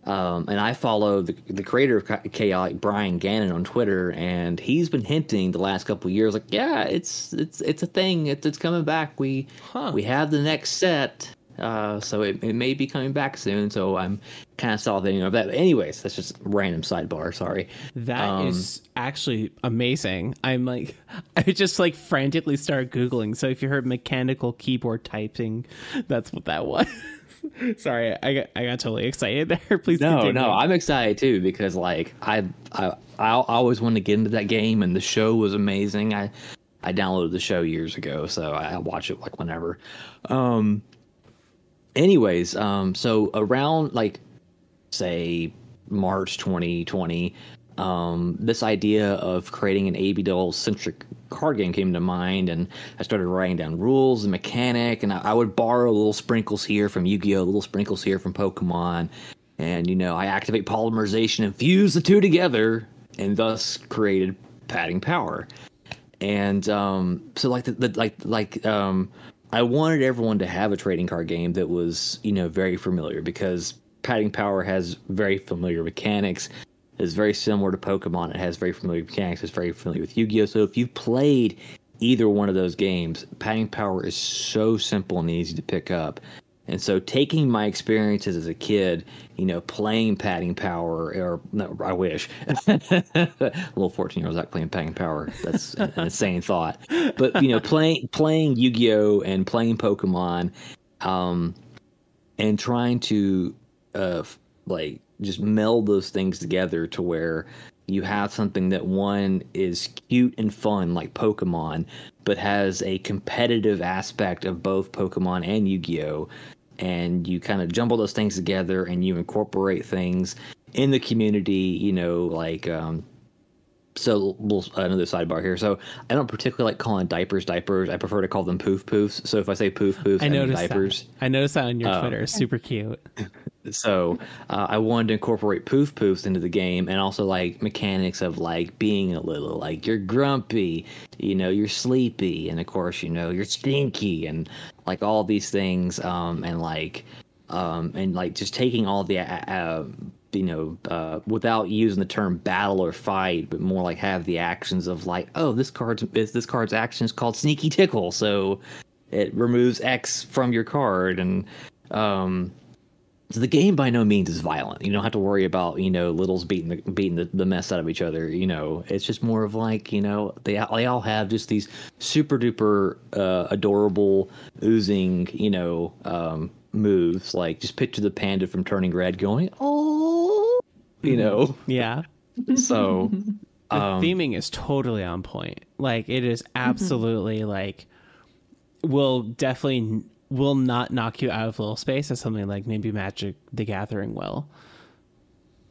Um, and I follow the, the creator of Cha- Chaotic, Brian Gannon, on Twitter, and he's been hinting the last couple of years, like, yeah, it's it's it's a thing, it's, it's coming back. We Huh. we have the next set, uh, so it, it may be coming back soon. So I'm kind of salivating over that. But anyways, that's just random sidebar. Sorry. That is Um, actually amazing. I'm like, I just like frantically start Googling. So if you heard mechanical keyboard typing, that's what that was. Sorry, I got, I got totally excited there. Please No, continue. no, I'm excited too because like I, I I always wanted to get into that game and the show was amazing. I I downloaded the show years ago, so I watch it like whenever. Um anyways, um so around like say March 2020, um, this idea of creating an ABDL centric card game came to mind, and I started writing down rules and mechanic, and I, I would borrow little sprinkles here from Yu Gi Oh, little sprinkles here from Pokemon, and you know I activate polymerization and fuse the two together, and thus created padding power and um, so like the, the like like um, I wanted everyone to have a trading card game that was you know very familiar because Padding Power has very familiar mechanics. It's very similar to Pokemon. It has very familiar mechanics. It's very familiar with Yu-Gi-Oh. So if you've played either one of those games, Padding Power is so simple and easy to pick up. And so, taking my experiences as a kid, you know, playing Padding Power, or no, I wish, little fourteen-year-old Zach playing Padding Power. That's an insane thought. But you know, playing playing Yu-Gi-Oh and playing Pokemon, um, and trying to, uh, like just meld those things together to where you have something that one is cute and fun like Pokemon, but has a competitive aspect of both Pokemon and Yu-Gi-Oh. And you kind of jumble those things together and you incorporate things in the community, you know, like um, so we'll another sidebar here. So I don't particularly like calling diapers diapers. I prefer to call them poof poofs. So if I say poof poofs, I, I noticed diapers. that. I noticed that on your Oh. Twitter. Super cute. So uh, I wanted to incorporate poof poofs into the game, and also like mechanics of like being a little like you're grumpy, you know, you're sleepy, and of course you know you're stinky, and like all these things, um, and like, um, and like just taking all the. Uh, uh, you know, uh, without using the term battle or fight, but more like have the actions of like, oh, this card's is this card's action is called sneaky tickle, so it removes X from your card, and um, so the game by no means is violent. You don't have to worry about you know littles beating the beating the, the mess out of each other. You know, it's just more of like you know they they all have just these super duper uh, adorable oozing you know um, moves. Like just picture the panda from Turning Red going oh, you know. Yeah. So The um, theming is totally on point. Like it is absolutely like will definitely will not knock you out of little space as something like maybe Magic the Gathering will.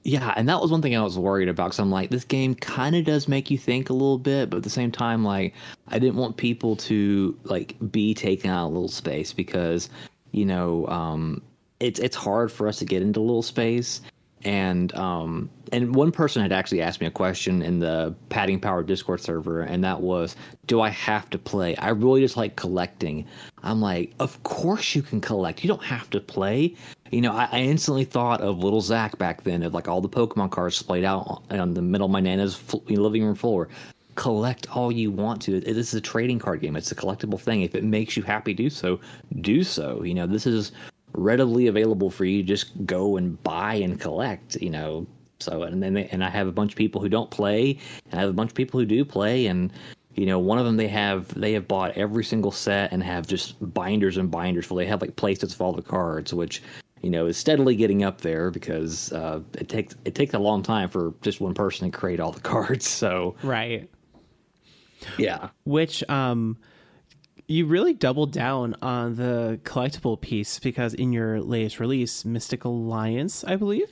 Yeah, and that was one thing I was worried about because I'm like, this game kind of does make you think a little bit, but at the same time, like, I didn't want people to like be taken out of little space because, you know, um, it's it's hard for us to get into little space, and um, and one person had actually asked me a question in the Padding Power Discord server, and that was, do I have to play? I really just like collecting. I'm like, of course you can collect. You don't have to play. You know, I, I instantly thought of little Zach back then, of like all the Pokemon cards splayed out on the middle of my nana's living room floor. Collect all you want to. This is a trading card game. It's a collectible thing. If it makes you happy, do so. Do so. You know, this is readily available for you. Just go and buy and collect. You know, so and then they, and I have a bunch of people who don't play, and I have a bunch of people who do play, and you know, one of them they have they have bought every single set and have just binders and binders full. They have like playsets of all the cards, which you know is steadily getting up there because uh, it takes it takes a long time for just one person to create all the cards. So Right. yeah, Which um you really doubled down on the collectible piece because in your latest release, Mystic Alliance, I believe.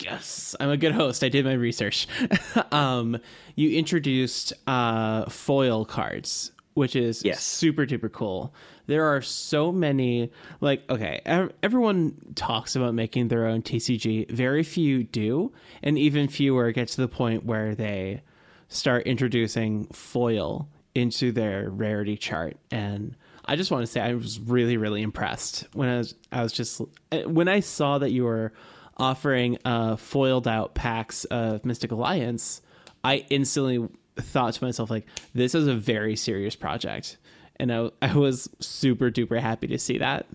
Yes, I'm a good host. I did my research. um, you introduced uh, foil cards, which is Yes. super duper cool. There are so many. Like, okay, ev- everyone talks about making their own TCG. Very few do, and even fewer get to the point where they start introducing foil into their rarity chart. And I just want to say I was really really impressed when I was I was just when I saw that you were offering uh foiled out packs of Mystic Alliance I instantly thought to myself like this is a very serious project. And I, I was super duper happy to see that.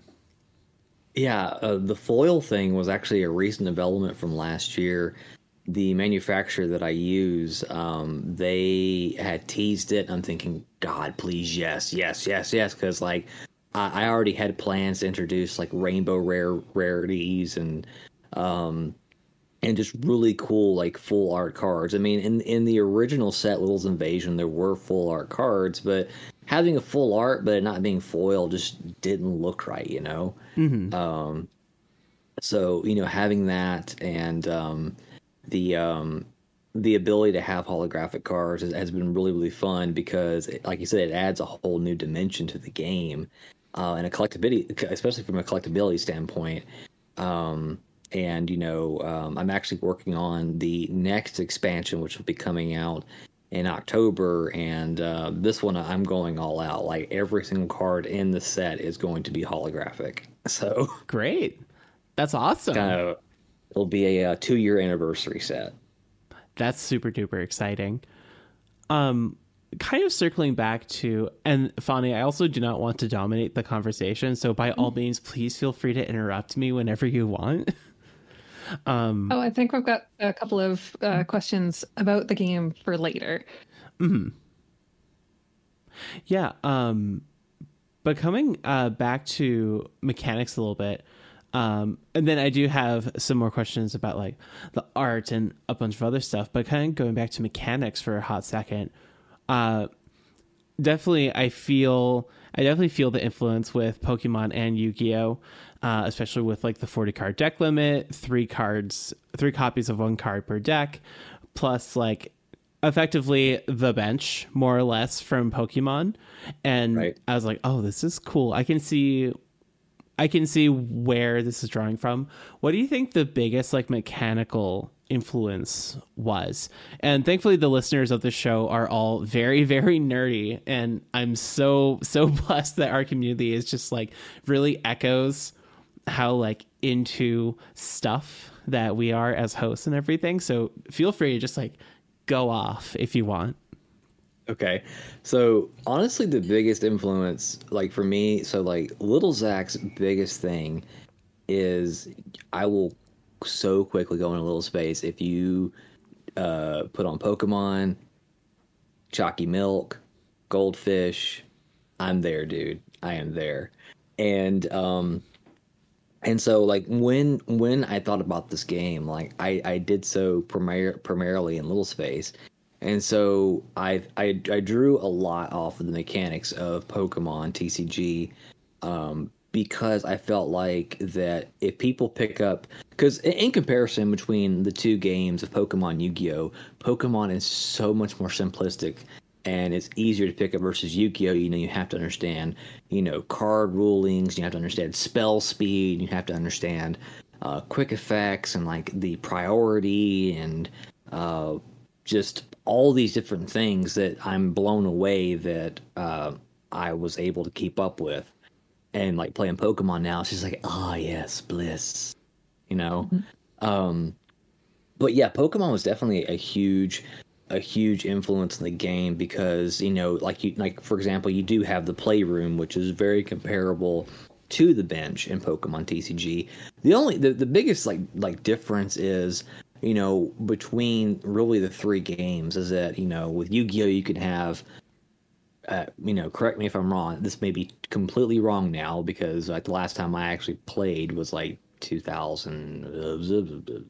Yeah, uh, the foil thing was actually a recent development from last year. The manufacturer that I use, um, they had teased it. I'm thinking, God, please, yes, yes, yes, yes, because like I, I already had plans to introduce like rainbow rare rarities and um, and just really cool like full art cards. I mean, in in the original set, Little's Invasion, there were full art cards, but having a full art but it not being foil just didn't look right, you know. Um, so you know, having that and um, the um, the ability to have holographic cards has, has been really really fun because, it, like you said, it adds a whole new dimension to the game uh, and a collectability, especially from a collectability standpoint. Um, and you know, um, I'm actually working on the next expansion, which will be coming out in October, and uh, this one I'm going all out. Like every single card in the set is going to be holographic. So great that's awesome kind of it'll be a, uh two year anniversary set. That's super duper exciting. Um, kind of circling back to and Fawny, I also do not want to dominate the conversation, so by all means, please feel free to interrupt me whenever you want. Um, oh, I think we've got a couple of uh, questions about the game for later. Hmm. Yeah. Um, but coming uh, back to mechanics a little bit, um, and then I do have some more questions about like the art and a bunch of other stuff. But kind of going back to mechanics for a hot second, uh, definitely I feel I definitely feel the influence with Pokemon and Yu-Gi-Oh, uh, especially with like the forty card deck limit, three cards, three copies of one card per deck, plus like effectively the bench more or less from Pokemon. And Right. I was like, oh, this is cool. I can see I can see where this is drawing from. What do you think the biggest like mechanical influence was? And thankfully the listeners of the show are all very very nerdy and I'm so so blessed that our community is just like really echoes how like into stuff that we are as hosts and everything. So feel free to just like go off if you want. Okay. So honestly, the biggest influence, like for me, so like Little Zach's biggest thing is I will so quickly go in a little space if you uh, put on Pokemon, Chalky Milk, Goldfish. I'm there, dude. I am there. And um, and so like when when I thought about this game, like I I did so primar- primarily in Little Space. And so I, I I drew a lot off of the mechanics of Pokemon TCG um, because I felt like that if people pick up because in comparison between the two games of Pokemon Yu-Gi-Oh, Pokemon is so much more simplistic and it's easier to pick up versus Yu-Gi-Oh. You know, you have to understand you know card rulings, you have to understand spell speed, you have to understand uh, quick effects and like the priority and uh, just all these different things that I'm blown away that uh, I was able to keep up with. And like playing Pokemon now, she's like, oh yes, bliss, you know. Um, but yeah, Pokemon was definitely a huge, a huge influence in the game because you know, like you, like for example, you do have the playroom, which is very comparable to the bench in Pokemon TCG. The only, the, the biggest like like difference is you know, between really the three games is that, you know, with Yu Gi Oh! you can have, uh, you know, correct me if I'm wrong. This may be completely wrong now because like the last time I actually played was like 2000.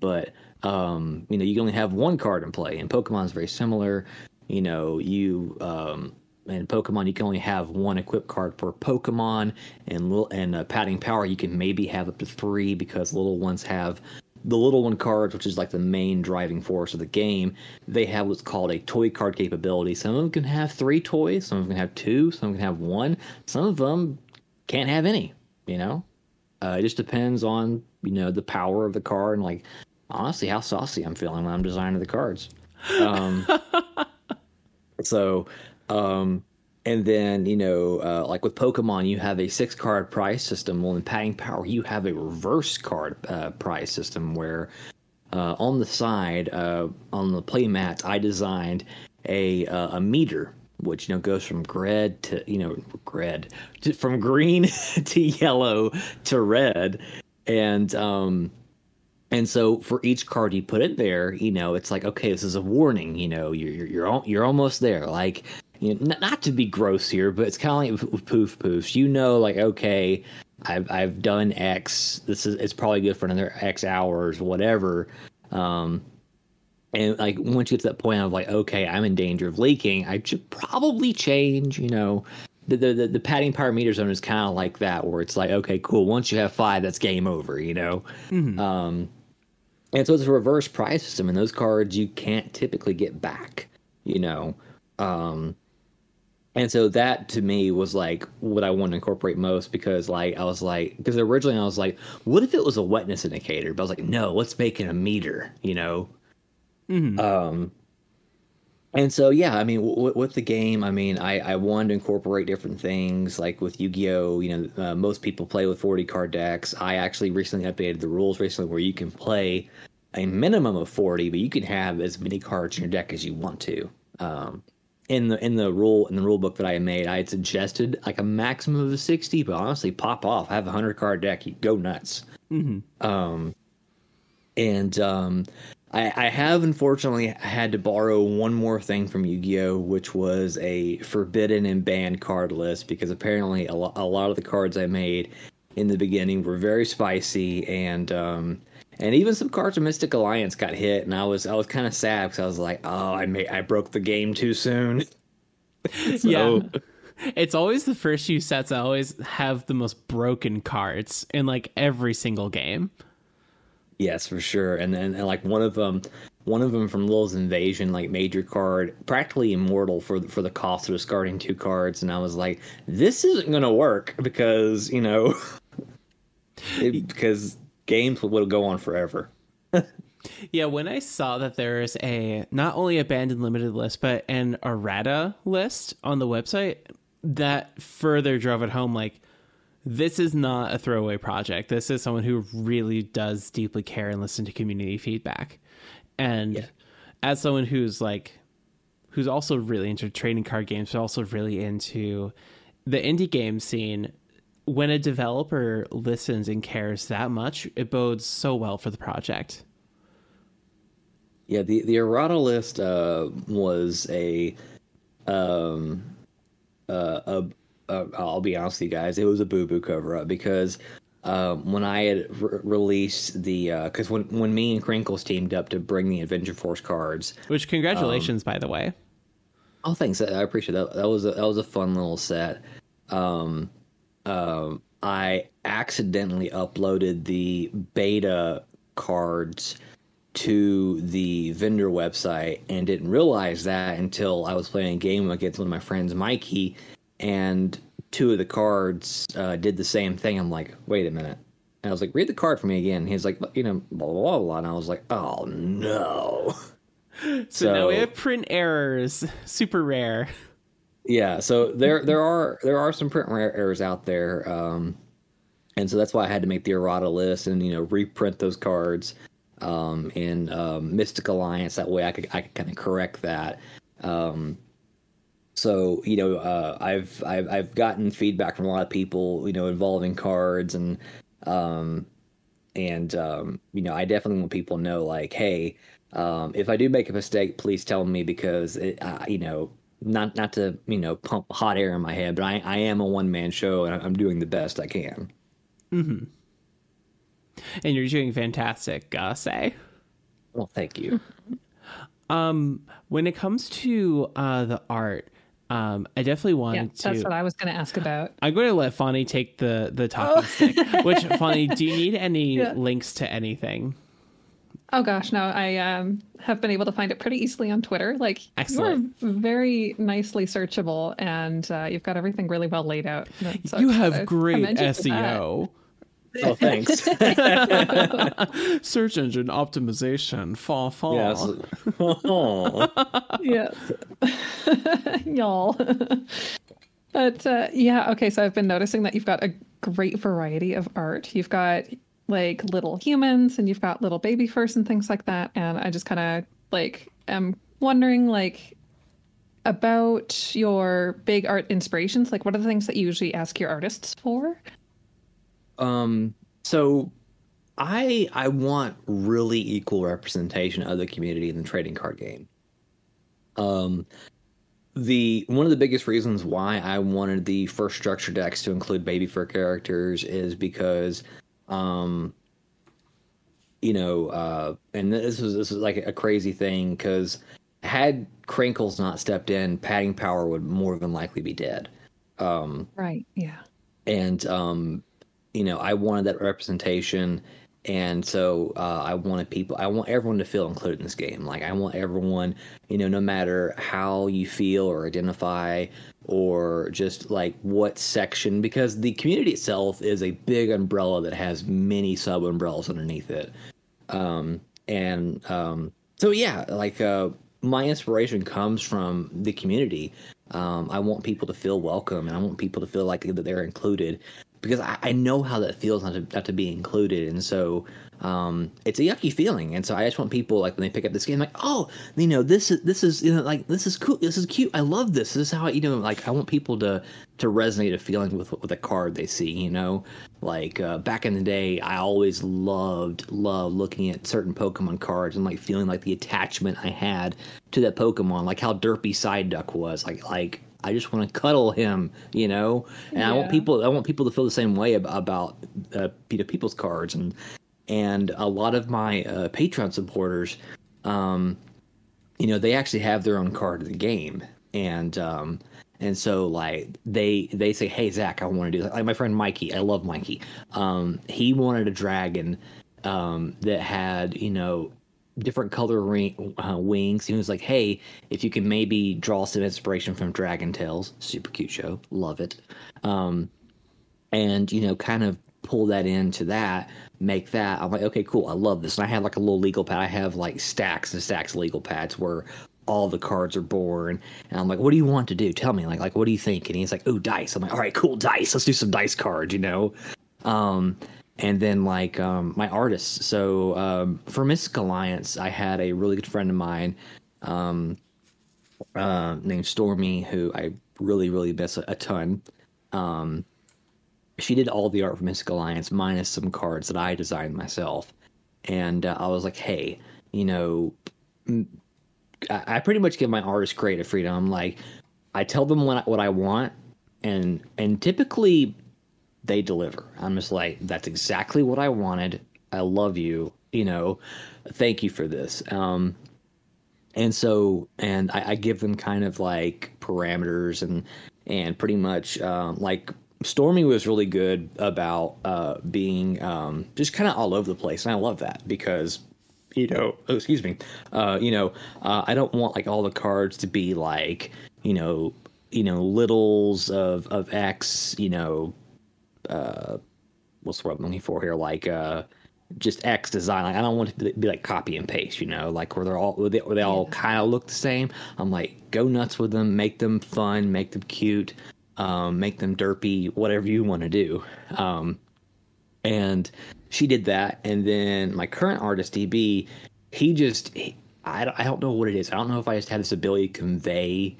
But, um, you know, you can only have one card in play, and Pokemon's very similar. You know, you, um, in Pokemon, you can only have one equipped card per Pokemon, and little and uh, padding power, you can maybe have up to three because little ones have the little one cards, which is like the main driving force of the game, they have what's called a toy card capability. Some of them can have three toys, some of them can have two, some can have one, some of them can't have any. You know, uh, it just depends on you know the power of the card and like honestly how saucy I'm feeling when I'm designing the cards. Um, so, um, and then you know, uh, like with Pokemon, you have a six card prize system. Well, in Padding Power, you have a reverse card uh, prize system where uh, on the side, uh, on the play mats, I designed a uh, a meter. Which you know goes from red to you know red to, from green to yellow to red, and um, and so for each card you put it there, you know, it's like okay, this is a warning. You know, you're you're you're, you're almost there. Like, you know, not, not to be gross here, but it's kind of like poof poofs. You know, like okay, I've I've done X. This is it's probably good for another X hours, whatever. Um, and like once you get to that point of like okay, I'm in danger of leaking, I should probably change. You know. The, the, the, padding power meter zone is kind of like that where it's like okay cool once you have five that's game over you know um, and so it's a reverse prize system, and those cards you can't typically get back, you know. Um, and so that to me was like what I wanted to incorporate most because like I was like because originally I was like, what if it was a wetness indicator? But I was like, no, let's make it a meter, you know. Um, and so yeah, I mean, w- with the game, I mean, I I wanted to incorporate different things like with Yu-Gi-Oh. You know, uh, most people play with 40 card decks. I actually recently updated the rules recently where you can play a minimum of 40, but you can have as many cards in your deck as you want to. Um, in the in the rule in the rule book that I made, I had suggested like a maximum of sixty, but honestly, pop off. I have a hundred card deck. You go nuts. Um, and um, I, I have unfortunately had to borrow one more thing from Yu-Gi-Oh, which was a forbidden and banned card list because apparently a, lo- a lot of the cards I made in the beginning were very spicy and um, and even some cards from Mystic Alliance got hit, and I was I was kind of sad because I was like, oh, I made I broke the game too soon. So- Yeah. It's always the first few sets I always have the most broken cards in like every single game. Yes, for sure. And then and like one of them, one of them from Lil's Invasion, like major card, practically immortal for for the cost of discarding two cards. And I was like, this isn't gonna work because you know, it, because games would go on forever. Yeah, when I saw that there's a not only abandoned limited list, but an errata list on the website, that further drove it home like this is not a throwaway project. This is someone who really does deeply care and listen to community feedback. And as someone who's like who's also really into trading card games, but also really into the indie game scene, when a developer listens and cares that much, it bodes so well for the project. Yeah, the the errata list uh, was a, um, uh, a, a I'll be honest with you guys, it was a boo boo cover up because um, when I had re- released the because when when me and Crinklz teamed up to bring the Adventure Force cards, Which congratulations, by the way. Oh, thanks. I appreciate that. That was a, that was a fun little set. Um, um, I accidentally uploaded the beta cards to the vendor website and didn't realize that until I was playing a game against one of my friends, Mikey, and two of the cards uh, did the same thing. I'm like, wait a minute. And I was like, read the card for me again. He's like, you know, blah blah blah blah. And I was like, oh no. So, now we have print errors. Super rare. Yeah, so there there are there are some print rare errors out there, um, and so that's why I had to make the errata list and you know reprint those cards um, in um, Mystic Alliance. That way, I could I could kind of correct that. Um, so you know, uh, I've I've I've gotten feedback from a lot of people, you know, involving cards and um, and um, you know, I definitely want people to know, like, hey, um, if I do make a mistake, please tell me because it, uh, you know, not not to you know pump hot air in my head, but I I am a one man show and I'm doing the best I can. And you're doing fantastic, gotta say. Well, thank you. Um, when it comes to uh, the art, um, I definitely Yeah, wanted that's to. That's what I was going to ask about. I'm going to let Fawny take the the talking stick. Which Fawny, do you need any Yeah. links to anything? Oh gosh, no, I um, have been able to find it pretty easily on Twitter. Like Excellent. you're very nicely searchable, and uh, you've got everything really well laid out. So you have great commend you for that. SEO, Oh, thanks. search engine optimization. Fall, fall. yes. Oh. yes y'all but uh, yeah okay so i've been noticing that you've got a great variety of art you've got like little humans and you've got little baby first and things like that. And i just kind of like am wondering like about your big art inspirations. Like what are the things that you usually ask your artists for? Um, so I I want really equal representation of the community in the trading card game. Um, the one of the biggest reasons why I wanted the first structure decks to include baby fur characters is because, um, you know, uh, and this was this was like a crazy thing because had Crinklz not stepped in, Padding Power would more than likely be dead. Um, right yeah and um, you know I wanted that representation, and so uh, I wanted people, I want everyone to feel included in this game. Like I want everyone, you know, no matter how you feel or identify, or just like what section, because the community itself is a big umbrella that has many sub umbrellas underneath it. Um, and um, so yeah, like uh, my inspiration comes from the community. Um, I want people to feel welcome, and I want people to feel like that they're included, because I, I know how that feels not to not to be included. And so, um, it's a yucky feeling. And so I just want people like when they pick up this game, like, oh, you know, this is this is you know like this is cool, this is cute, I love this. This is how you know like I want people to to resonate a feeling with with a card they see. You know, like uh, back in the day, I always loved loved looking at certain Pokemon cards and like feeling like the attachment I had to that Pokemon, like how derpy Psyduck was, like like I just want to cuddle him, you know. And I want people, I want people to feel the same way about, about uh, you know, people's cards, and and a lot of my uh, Patreon supporters, um, you know, they actually have their own card of the game, and um, and so like they they say, hey Zach, I want to do that. Like my friend Mikey, I love Mikey. Um, he wanted a dragon um, that had you know different color ring, uh, wings. He was like, "Hey, if you can maybe draw some inspiration from Dragon Tales, super cute show, love it." Um, and you know, kind of pull that into that, make that. I'm like, okay, cool, I love this. And I have like a little legal pad. I have like stacks and stacks of legal pads where all the cards are born. And I'm like, what do you want to do? Tell me, like, like what do you think? And he's like, oh, dice. I'm like, all right, cool, dice. Let's do some dice cards, you know. Um, and then like um, my artists. So um, for Mystic Alliance, I had a really good friend of mine um, uh, named Stormy, who I really really miss a, a ton. Um, she did all the art for Mystic Alliance, minus some cards that I designed myself. And uh, I was like, hey, you know, I pretty much give my artists creative freedom. Like, I tell them what I, what I want, and and typically they deliver. I'm just like, that's exactly what I wanted. I love you. You know, thank you for this. Um, and so, and I, I give them kind of like parameters and and pretty much um, like Stormy was really good about uh, being um, just kind of all over the place, and I love that because you know, oh, excuse me, uh, you know, uh, I don't want like all the cards to be like you know, you know, littles of of X, you know, uh, what's the word I'm looking for here? Like, uh, just X design. Like, I don't want it to be like copy and paste, you know, like where they're all where they, where they all kind of look the same. I'm like, go nuts with them, make them fun, make them cute, um, make them derpy, whatever you want to do. Um, and she did that. And then my current artist, DB, he just, he, I, don't, I don't know what it is. I don't know if I just have this ability to convey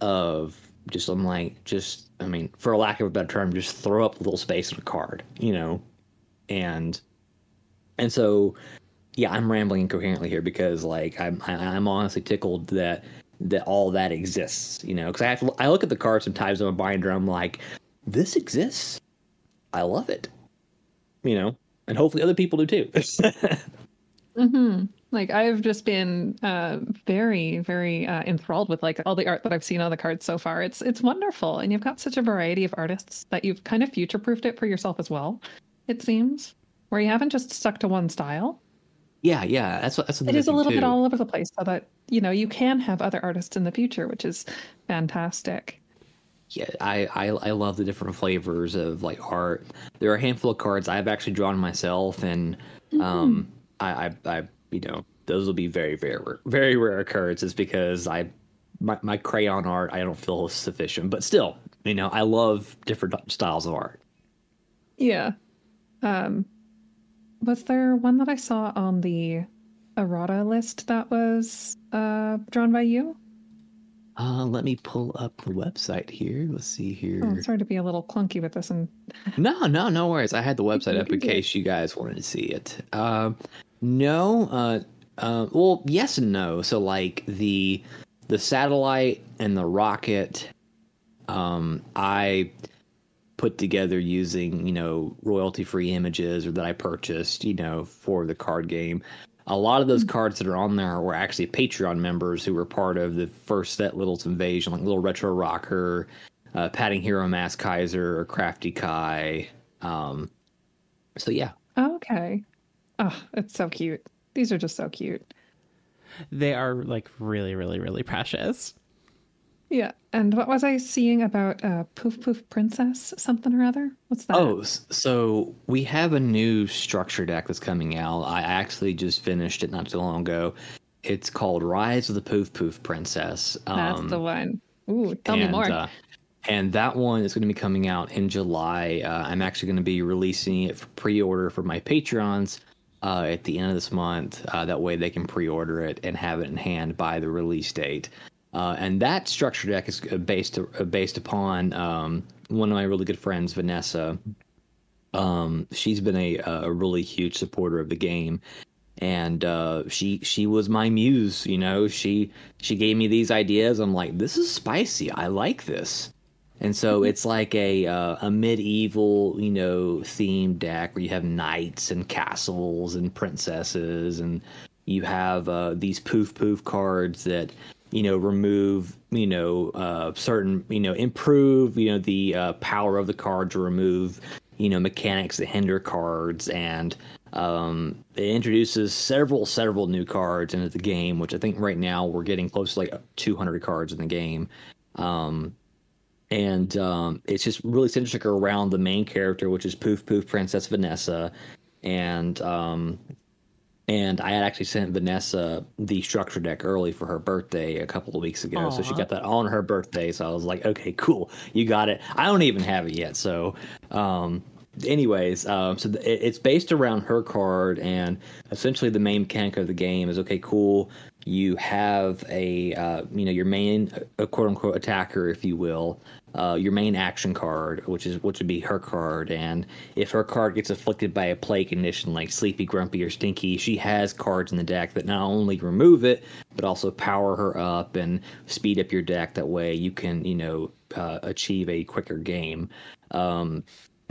of just, I'm like, just, I mean, for lack of a better term, just throw up a little space on a card, you know? And, and so, yeah, I'm rambling incoherently here because like I'm I'm honestly tickled that that all that exists, you know. Because I have to, I look at the card sometimes in a binder, I'm like, this exists. I love it, you know, and hopefully other people do too. hmm Like I've just been uh, very, very uh, enthralled with like all the art that I've seen on the cards so far. It's it's wonderful, and you've got such a variety of artists that you've kind of future proofed it for yourself as well. It seems where you haven't just stuck to one style. Yeah, yeah, that's that's It is a little bit all over the place, so that you know you can have other artists in the future, which is fantastic. yeah, I, I I love the different flavors of like art. There are a handful of cards I've actually drawn myself, and um, I, I I you know those will be very very rare, very rare occurrences because I my my crayon art I don't feel is sufficient, but still you know I love different styles of art. Yeah. Um, was there one that I saw on the errata list that was uh, drawn by you? Uh, let me pull up the website here. Let's see here. Oh, sorry to be a little clunky with this, and No, no, no worries. I had the website up in can do it. case you guys wanted to see it. Um, no, uh, uh, well, yes and no. So like the the satellite and the rocket, um, I put together using you know royalty free images or that I purchased you know for the card game. A lot of those cards that are on there were actually Patreon members who were part of the first set Little's Invasion, like Little Retro Rocker, uh, Patting Hero Mass Kaiser, or Crafty Kai. Um, so yeah, oh, okay. Oh, it's so cute. These are just so cute. They are like really, really, really precious. Yeah. And what was I seeing about uh, Poof Poof Princess something or other? What's that? Oh, so we have a new structure deck that's coming out. I actually just finished it not too long ago. It's called Rise of the Poof Poof Princess. that's Um, the one. Ooh, tell me more. uh, and that one is going to be coming out in July. Uh, I'm actually going to be releasing it for pre-order for my patrons uh, at the end of this month. Uh, that way they can pre-order it and have it in hand by the release date. Uh, and that structure deck is uh, based uh, based upon um, one of my really good friends, Vanessa. Um, she's been a, a really huge supporter of the game, and uh, she she was my muse. You know, she she gave me these ideas. I'm like, this is spicy. I like this. And so it's like a uh, a medieval, you know, themed deck where you have knights and castles and princesses, and you have uh, these poof poof cards that you know remove you know uh, certain you know improve you know the uh, power of the card to remove you know mechanics that hinder cards and um, it introduces several several new cards into the game which i think right now we're getting close to like 200 cards in the game. Um, and um, it's just really centric around the main character which is poof poof princess vanessa. And um, and I had actually sent Vanessa the structure deck early for her birthday a couple of weeks ago. So she got that on her birthday. So I was like, okay, cool. You got it. I don't even have it yet. So, um, anyways, um, so th- it's based around her card. And essentially the main mechanic of the game is okay, cool. You have a, uh, you know, your main uh, quote unquote attacker, if you will, uh, your main action card, which is which would be her card, and if her card gets afflicted by a play condition like Sleepy, Grumpy, or Stinky, she has cards in the deck that not only remove it but also power her up and speed up your deck. That way, you can you know uh, achieve a quicker game. Um,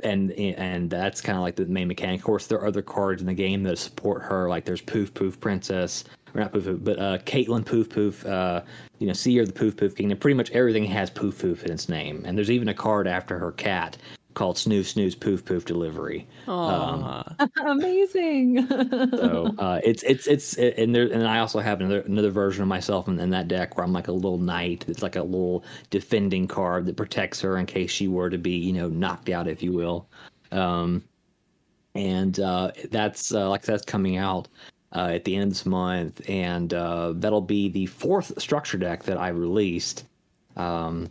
and and that's kind of like the main mechanic. Of course, there are other cards in the game that support her. Like there's Poof Poof Princess, or not Poof Poof, but uh, Caitlin Poof Poof. Uh, you know, Seer of the Poof Poof Kingdom. Pretty much everything has Poof Poof in its name, and there's even a card after her cat called Snooze Snooze Poof Poof Delivery. Aw. Amazing. So uh, it's it's it's and there and I also have another another version of myself in, in that deck where I'm like a little knight. It's like a little defending card that protects her in case she were to be you know knocked out, if you will. Um, and uh, that's uh, like that's coming out uh, at the end of this month, and uh, that'll be the fourth structure deck that I released. Um,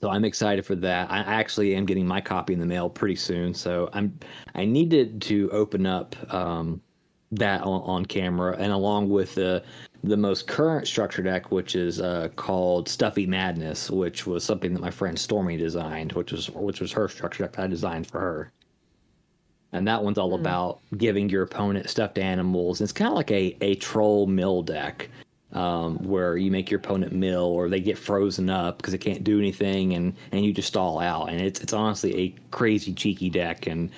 so I'm excited for that. I actually am getting my copy in the mail pretty soon, so I'm I needed to open up um, that on, on camera, and along with the the most current structure deck, which is uh, called Stuffy Madness, which was something that my friend Stormy designed, which was which was her structure deck that I designed for her. And that one's all about giving your opponent stuffed animals. It's kind of like a, a troll mill deck um, where you make your opponent mill or they get frozen up because they can't do anything and, and you just stall out. And it's, it's honestly a crazy cheeky deck. And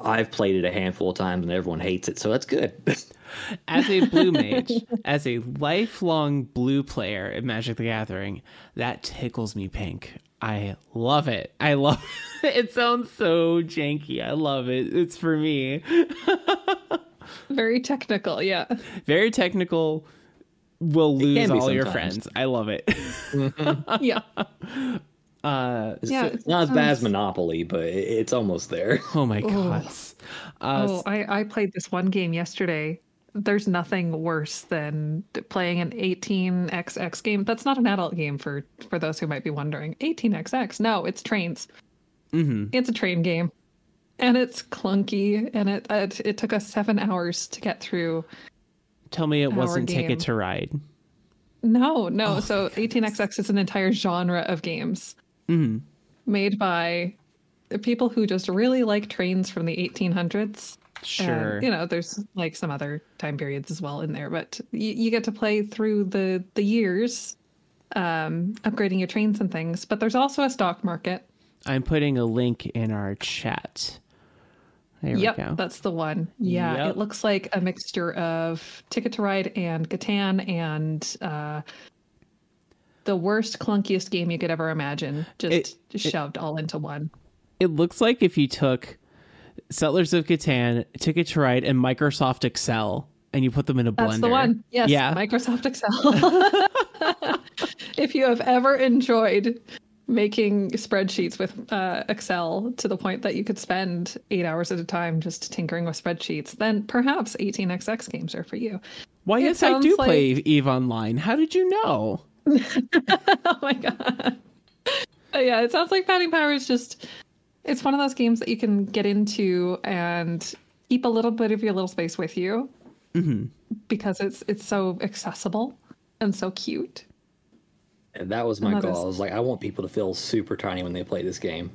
I've played it a handful of times and everyone hates it. So that's good. as a blue mage, as a lifelong blue player in Magic the Gathering, that tickles me pink. I love it. I love it. It sounds so janky. I love it. It's for me. Very technical, yeah. Very technical. Will lose be all your friends. I love it. Yeah. Uh, Yeah, it's not as bad as Monopoly, but it's almost there. oh my god. Uh, Oh, I, I played this one game yesterday. There's nothing worse than playing an 18xx game. That's not an adult game for for those who might be wondering. 18xx. No, it's trains. mhm. It's a train game, and it's clunky. And it it, it took us seven hours to get through. Tell me it wasn't game. Ticket to Ride. No, no. so 18xx is an entire genre of games Mhm. made by the people who just really like trains from the 1800s. Sure. And, you know, there's like some other time periods as well in there, but you, you get to play through the the years, um, upgrading your trains and things. But there's also a stock market. I'm putting a link in our chat. There yep, we go. that's the one. Yeah, Yep. it looks like a mixture of Ticket to Ride and Catan and uh, the worst, clunkiest game you could ever imagine, just It- shoved all into one. It looks like if you took Settlers of Catan, Ticket to Ride, and Microsoft Excel, and you put them in a blender. That's the one. Yes, Yeah. Microsoft Excel. if you have ever enjoyed making spreadsheets with uh, Excel to the point that you could spend eight hours at a time just tinkering with spreadsheets, then perhaps 18xx games are for you. Why, It yes, I do like- play Eve Online. How did you know? oh my god. But yeah, it sounds like Power is just it's one of those games that you can get into and keep a little bit of your little space with you because it's it's so accessible and so cute. And that was my that goal. is- I was like, I want people to feel super tiny when they play this game.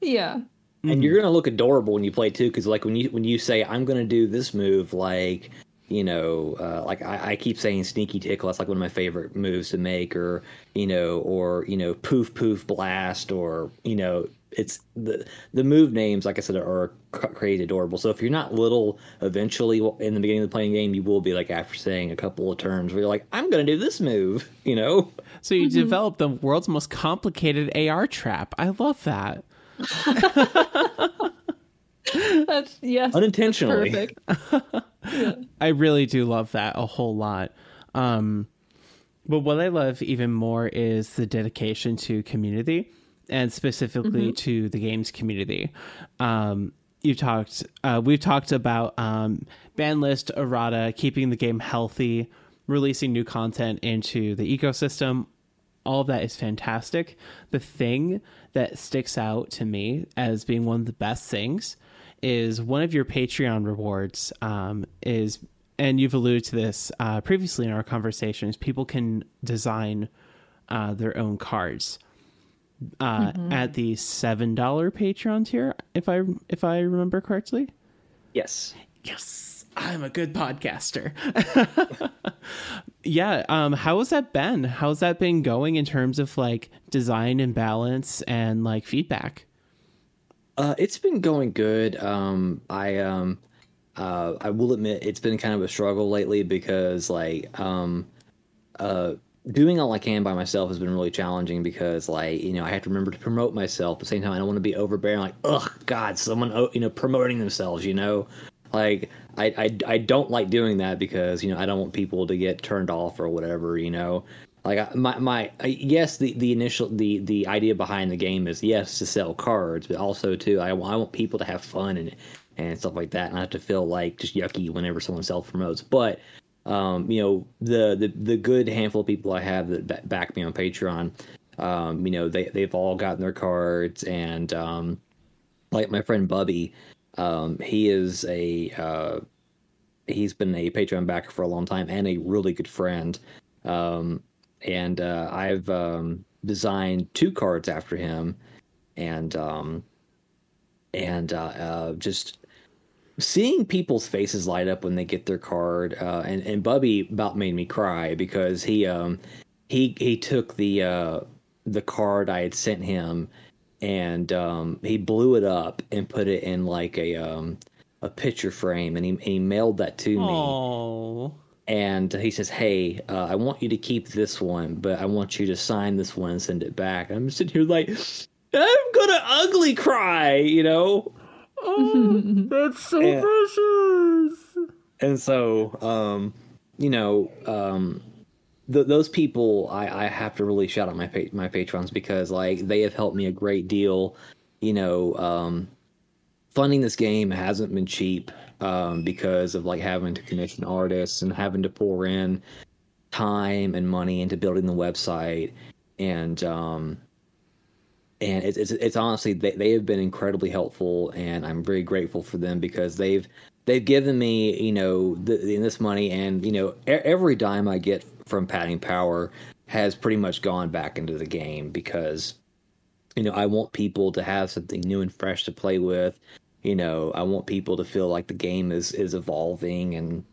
Yeah. and you're gonna look adorable when you play too because like when you when you say i'm gonna do this move like you know uh, like I, I keep saying sneaky tickle that's like one of my favorite moves to make or you know or you know poof poof blast or you know it's the the move names like i said are cr- crazy adorable so if you're not little eventually in the beginning of the playing game you will be like after saying a couple of terms where you're like i'm gonna do this move you know So you develop the world's most complicated AR trap. I love that. That's yes. Unintentionally. Perfect. I really do love that a whole lot. Um, but what I love even more is the dedication to community and specifically to the games community. Um, you talked, uh, we've talked about um, ban list errata, keeping the game healthy, releasing new content into the ecosystem. All of that is fantastic. The thing that sticks out to me as being one of the best things is one of your Patreon rewards um, is, and you've alluded to this uh, previously in our conversations. People can design uh, their own cards uh, at the seven dollar Patreon tier, if I if I remember correctly. yes Yes, I'm a good podcaster. yeah, um, how has that been? How's that been going in terms of like design and balance and like feedback? Uh, it's been going good. Um, I um, uh, I will admit it's been kind of a struggle lately because like um, uh, doing all I can by myself has been really challenging because like you know I have to remember to promote myself at the same time I don't want to be overbearing like ugh God someone oh, you know promoting themselves you know? Like I, I I don't like doing that because you know I don't want people to get turned off or whatever you know? Like I- my my I- yes the the initial the the idea behind the game is yes to sell cards but also too I, want- I want people to have fun and and stuff like that and not have to feel like just yucky whenever someone self promotes but um you know the the the good handful of people I have that back me on Patreon um you know they they've all gotten their cards and um like my friend Bubby um he is a uh he's been a Patreon backer for a long time and a really good friend. Um, and uh, I've um, designed two cards after him, and um, and uh, uh, just seeing people's faces light up when they get their card. Uh, and and Bubby about made me cry because he um he he took the uh, the card I had sent him and um, he blew it up and put it in like a um, a picture frame, and he he mailed that to me. Oh, And he says, "Hey, uh, I want you to keep this one, but I want you to sign this one and send it back." I'm sitting here like, I'm gonna ugly cry, you know. That's so Yeah. precious. and so um you know um th- those people I, I have to really shout out my pa- my patrons because like they have helped me a great deal you know um funding this game hasn't been cheap um because of like having to commission artists and having to pour in time and money into building the website and um and it's it's, it's honestly they, they have been incredibly helpful and i'm very grateful for them because they've they've given me you know in this money. And you know every dime i get from padding power has pretty much gone back into the game because you know i want people to have something new and fresh to play with. You know i want people to feel like the game is is evolving. And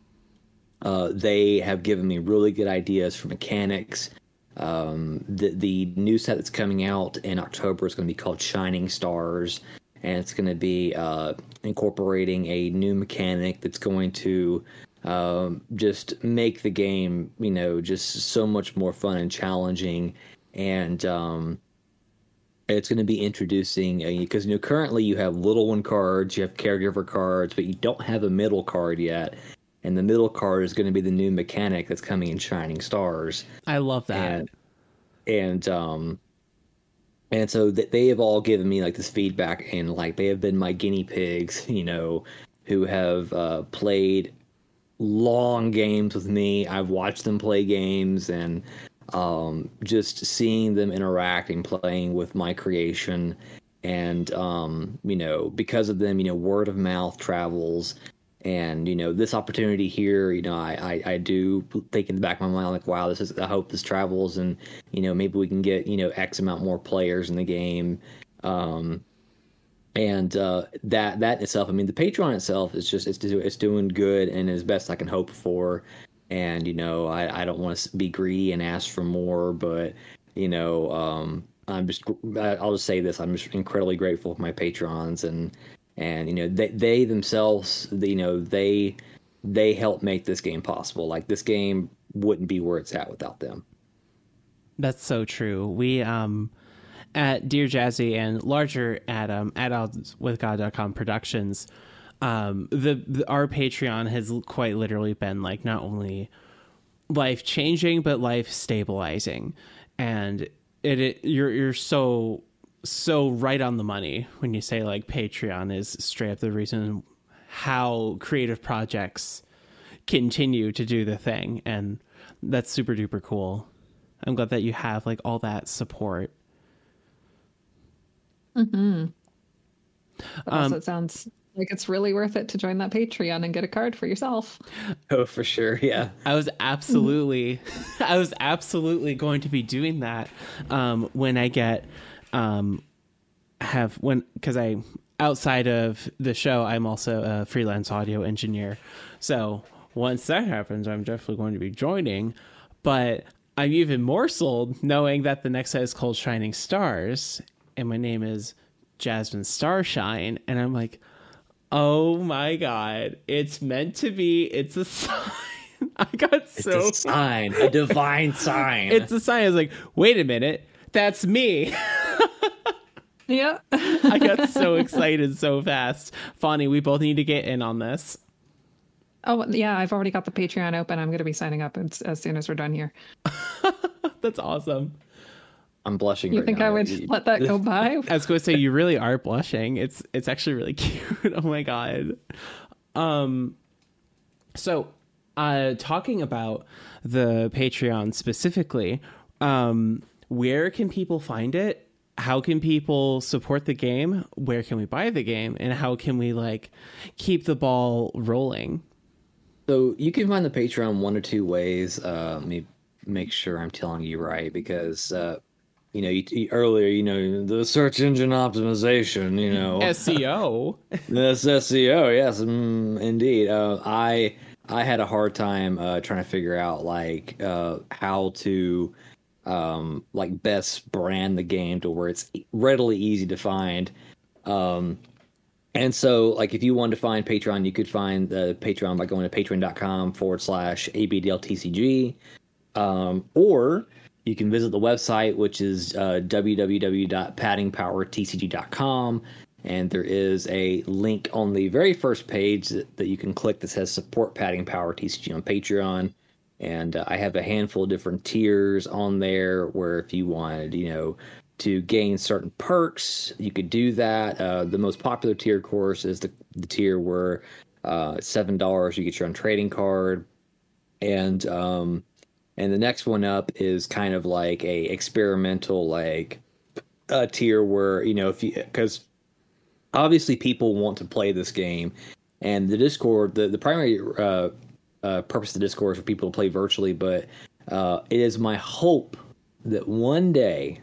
uh, they have given me really good ideas for mechanics um, the the new set that's coming out in October is going to be called Shining Stars, and it's going to be uh, incorporating a new mechanic that's going to um, just make the game, you know, just so much more fun and challenging, and um, it's going to be introducing because you know currently you have little one cards, you have caregiver cards, but you don't have a middle card yet. And the middle card is going to be the new mechanic that's coming in Shining Stars. I love that. and and um and so th- they have all given me like this feedback and like they have been my guinea pigs you know who have uh played long games with me. I've watched them play games and um just seeing them interact and playing with my creation. And um you know because of them you know word of mouth travels and you know this opportunity here you know I, I i do think in the back of my mind like wow this is i hope this travels and you know maybe we can get you know x amount more players in the game. Um and uh that that itself i mean the patreon itself is just it's, it's doing good and as best i can hope for. And you know i i don't want to be greedy and ask for more but you know um i'm just i'll just say this i'm just incredibly grateful for my patrons and and you know they they themselves you know they they help make this game possible like this game wouldn't be where it's at without them That's so true. We um at Dear Jazzy and larger at um at oddswithgod.com productions, um the, the our Patreon has quite literally been like not only life changing but life stabilizing. And it, it you're you're so so right on the money when you say like Patreon is straight up the reason how creative projects continue to do the thing and that's super duper cool. I'm glad that you have like all that support. But also, it sounds like it's really worth it to join that Patreon and get a card for yourself. oh for sure yeah I was absolutely I was absolutely going to be doing that um when I get um have when cuz I outside of the show I'm also a freelance audio engineer. So once that happens I'm definitely going to be joining, but I'm even more sold knowing that the next set is called Shining Stars and my name is Jasmine Starshine and I'm like Oh my god, it's meant to be. It's a sign. I got it's so a sign a divine sign it's a sign. I was like, wait a minute, that's me. Yeah. I got so excited so fast. Fawny, we both need to get in on this. oh, yeah. I've already got the Patreon open. I'm going to be signing up as, as soon as we're done here. That's awesome. i'm blushing You right think now. I would You- let that go by? I was going to say you really are blushing. It's it's actually really cute. oh my god. Um so uh talking about the Patreon specifically, um where can people find it? How can people support the game? Where can we buy the game? And how can we like keep the ball rolling? So you can find the Patreon one or two ways. Uh, let me make sure I'm telling you right because uh, you know you, you- earlier you know the search engine optimization. You know SEO. that's SEO. Yes, mm, indeed. Uh, I I had a hard time uh, trying to figure out like uh, how to um, like best brand the game to where it's readily easy to find. Um, and so, like, if you wanted to find Patreon, you could find the Patreon by going to patreon.com forward slash ABDLTCG. Um, or you can visit the website, which is uh, www.paddingpowertcg.com. And there is a link on the very first page that, that you can click that says support Padding Power TCG on Patreon. And uh, I have a handful of different tiers on there where if you wanted, you know, to gain certain perks, you could do that. Uh, the most popular tier, of course, is the, the tier where uh, seven dollars you get your own trading card, and um, and the next one up is kind of like a experimental like a tier where you know if you because obviously people want to play this game, and the Discord the the primary uh, uh, purpose of is for people to play virtually, but uh, it is my hope that one day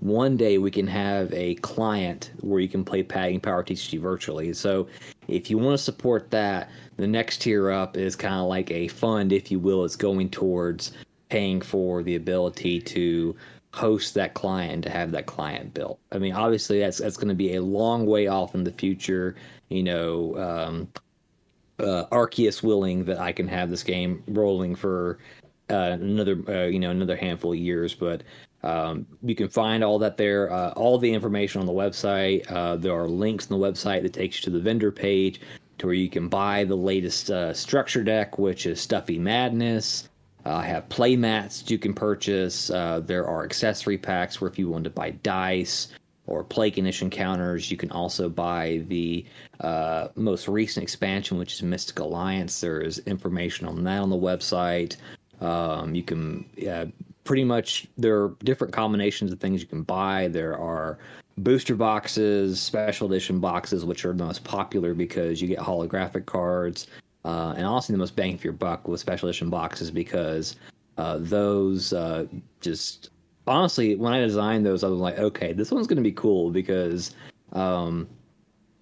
one day we can have a client where you can play Padding Power TCG virtually. So if you want to support that, the next tier up is kind of like a fund, if you will. It's going towards paying for the ability to host that client to have that client built. I mean, obviously that's that's going to be a long way off in the future. You know, um, uh, Arceus willing that I can have this game rolling for uh, another uh, you know another handful of years, but um, you can find all that there. Uh, all the information on the website. Uh, there are links on the website that takes you to the vendor page to where you can buy the latest uh, structure deck, which is Stuffy Madness. Uh, I have play mats you can purchase. Uh, there are accessory packs where if you want to buy dice or play condition counters, you can also buy the uh, most recent expansion, which is Mystic Alliance. There is information on that on the website. Um, you can pretty much there are different combinations of things you can buy. There are booster boxes, special edition boxes, which are the most popular because you get holographic cards, uh, and honestly the most bang for your buck with special edition boxes because uh, those uh, just honestly when I designed those I was like, okay, this one's gonna be cool because um,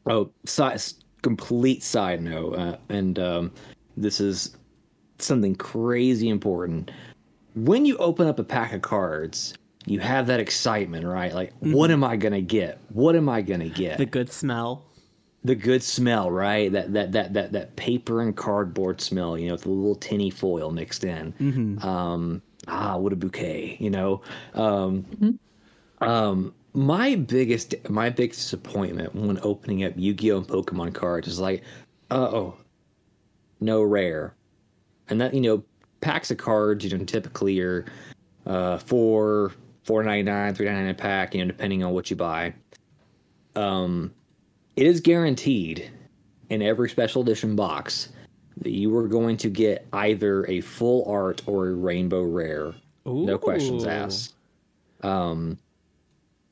oh, side, complete side note, uh, and um, this is something crazy important. When you open up a pack of cards, you have that excitement, right? Like, mm-hmm. what am I gonna get? What am I gonna get? The good smell. The good smell, right? That that that that that paper and cardboard smell, you know, with a little tinny foil mixed in. Mm-hmm. Um, ah, what a bouquet, you know. Um, mm-hmm. um, my biggest my biggest disappointment when opening up Yu-Gi-Oh and Pokemon cards is like, oh, no rare, and that you know packs of cards you know typically are uh four four ninety nine three ninety nine a pack you know depending on what you buy. Um, it is guaranteed in every special edition box that you are going to get either a full art or a rainbow rare. Ooh. No questions asked. Um,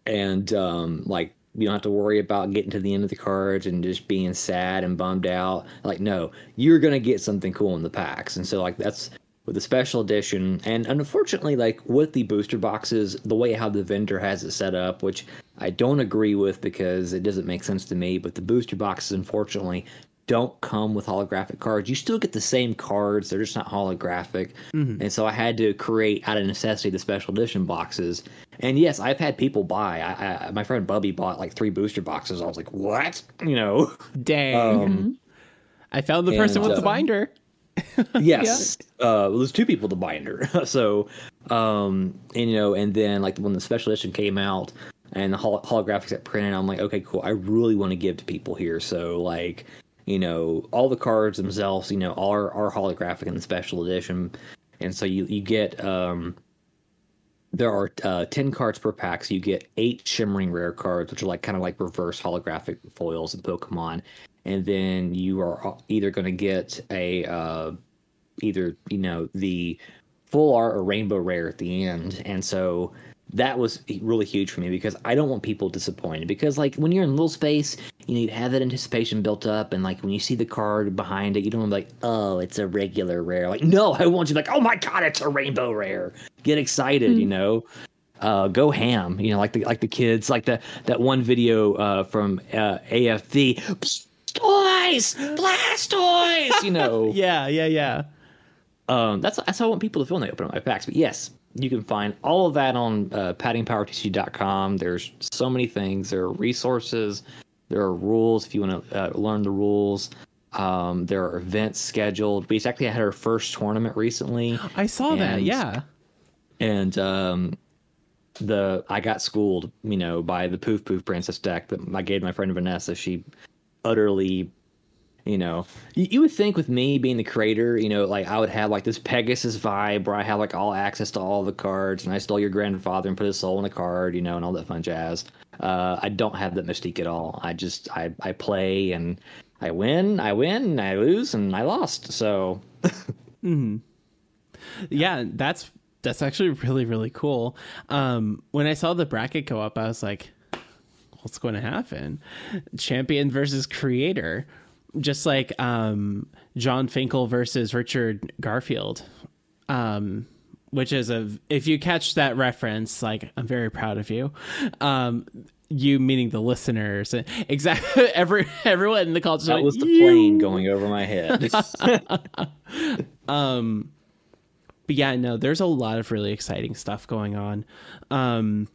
and um, like you don't have to worry about getting to the end of the cards and just being sad and bummed out. Like, no, you're gonna get something cool in the packs, and so like that's with the special edition. And unfortunately, like with the booster boxes, the way how the vendor has it set up, which I don't agree with because it doesn't make sense to me. But the booster boxes, unfortunately, don't come with holographic cards. You still get the same cards, they're just not holographic. Mm-hmm. And so I had to create out of necessity the special edition boxes. And yes, I've had people buy. I, I, my friend Bubby bought like three booster boxes. I was like, what? You know? Dang. Um, I found the person and, with uh, the binder. yes. yeah. Uh, well, there's two people the binder. so, um, and you know, and then like when the special edition came out and the hol- holographics got printed, I'm like, okay, cool. I really want to give to people here. So like, you know all the cards themselves you know are are holographic in the special edition. And so you you get um there are uh, 10 cards per pack. So you get eight shimmering rare cards which are like kind of like reverse holographic foils in pokemon. And then you are either going to get a uh, either you know the full art or rainbow rare at the end. And so that was really huge for me because I don't want people disappointed. Because like when you're in little space, you know, you have that anticipation built up, and like when you see the card behind it, you don't want to be like, oh, it's a regular rare. Like, no, I want you like, oh my god, it's a rainbow rare. Get excited, mm-hmm. you know. Uh, go ham, you know, like the like the kids, like the that one video uh, from uh, AFV, toys, Blastoise, you know. yeah, yeah, yeah. Um, that's that's how I want people to feel when they open up my packs. But yes, you can find all of that on uh, paddingpowertc.com. There's so many things. There are resources. There are rules if you want to uh, learn the rules. Um, there are events scheduled. We actually had our first tournament recently. I saw and, that. Yeah. And um, the I got schooled, you know, by the Poof Poof Princess deck that I gave my friend Vanessa. She utterly you know, you, you, would think with me being the creator, you know, like I would have like this Pegasus vibe where I have like all access to all the cards, and I stole your grandfather and put his soul in a card, you know, and all that fun jazz. Uh, I don't have that mystique at all. I just I I play and I win, I win, I lose, and I lost. So, mm-hmm. yeah, that's that's actually really really cool. Um, when I saw the bracket go up, I was like, what's going to happen? Champion versus creator just like um, Jon Finkel versus Richard Garfield, um, which is a if you catch that reference, like I'm very proud of you. Um, you meaning the listeners, exactly. Every everyone in the call. That like, was the you. plane going over my head. um, but yeah, no, there's a lot of really exciting stuff going on. Um,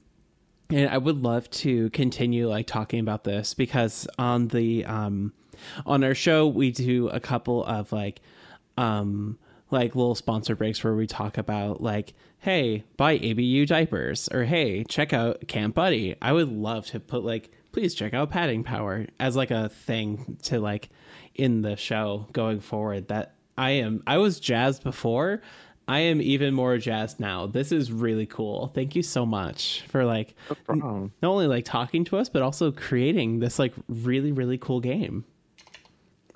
and I would love to continue like talking about this because on the um on our show we do a couple of like um like little sponsor breaks where we talk about like hey buy abu diapers or hey check out camp buddy i would love to put like please check out padding power as like a thing to like in the show going forward that i am i was jazzed before I am even more jazzed now. This is really cool. Thank you so much for like no not only like talking to us but also creating this like really really cool game.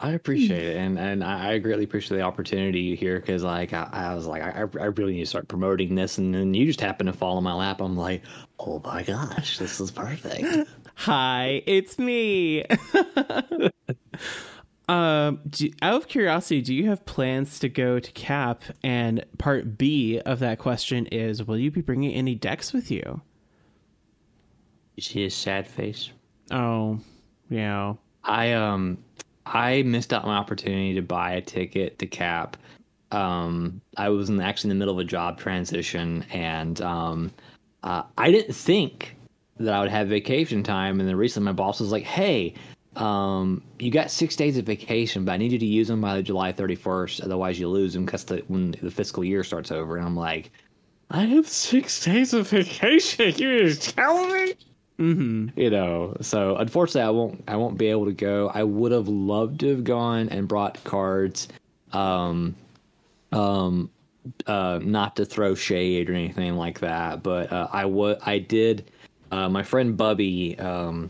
I appreciate it, and and I I greatly appreciate the opportunity here because like I, I was like I, I really need to start promoting this, and then you just happen to fall in my lap. I'm like, oh my gosh, this is perfect. Hi, it's me. um, do, out of curiosity, do you have plans to go to Cap? And part B of that question is, will you be bringing any decks with you? You see his sad face. Oh, yeah. I um I missed out my opportunity to buy a ticket to Cap. Um, I was in, actually in the middle of a job transition, and um, uh, I didn't think that I would have vacation time. And then recently, my boss was like, "Hey, um, you got six days of vacation, but I need you to use them by July 31st. Otherwise, you lose them because the, when the fiscal year starts over." And I'm like, "I have six days of vacation. You just tell me." Mm-hmm. you know so unfortunately i won't i won't be able to go i would have loved to have gone and brought cards um um uh not to throw shade or anything like that but uh, i would i did uh my friend bubby um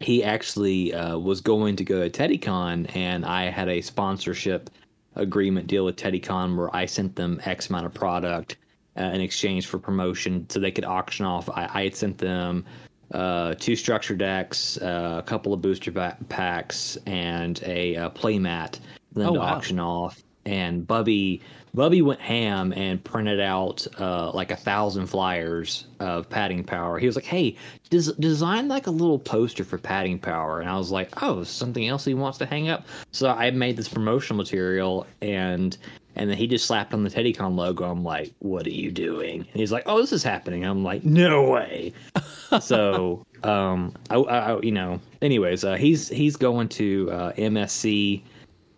he actually uh, was going to go to TeddyCon, and I had a sponsorship agreement deal with TeddyCon where I sent them X amount of product uh, in exchange for promotion, so they could auction off. I, I had sent them uh, two structure decks, uh, a couple of booster packs, and a, uh play mat for them Oh, to wow. auction off. And Bubby, Bubby went ham and printed out uh, like a thousand flyers of padding power. He was like, "Hey, des- design like a little poster for padding power." And I was like, "Oh, something else he wants to hang up." So I made this promotional material and. And then he just slapped on the TeddyCon logo. I'm like, "What are you doing?" And he's like, "Oh, this is happening." I'm like, "No way!" so um I, I you know anyways uh he's he's going to uh msc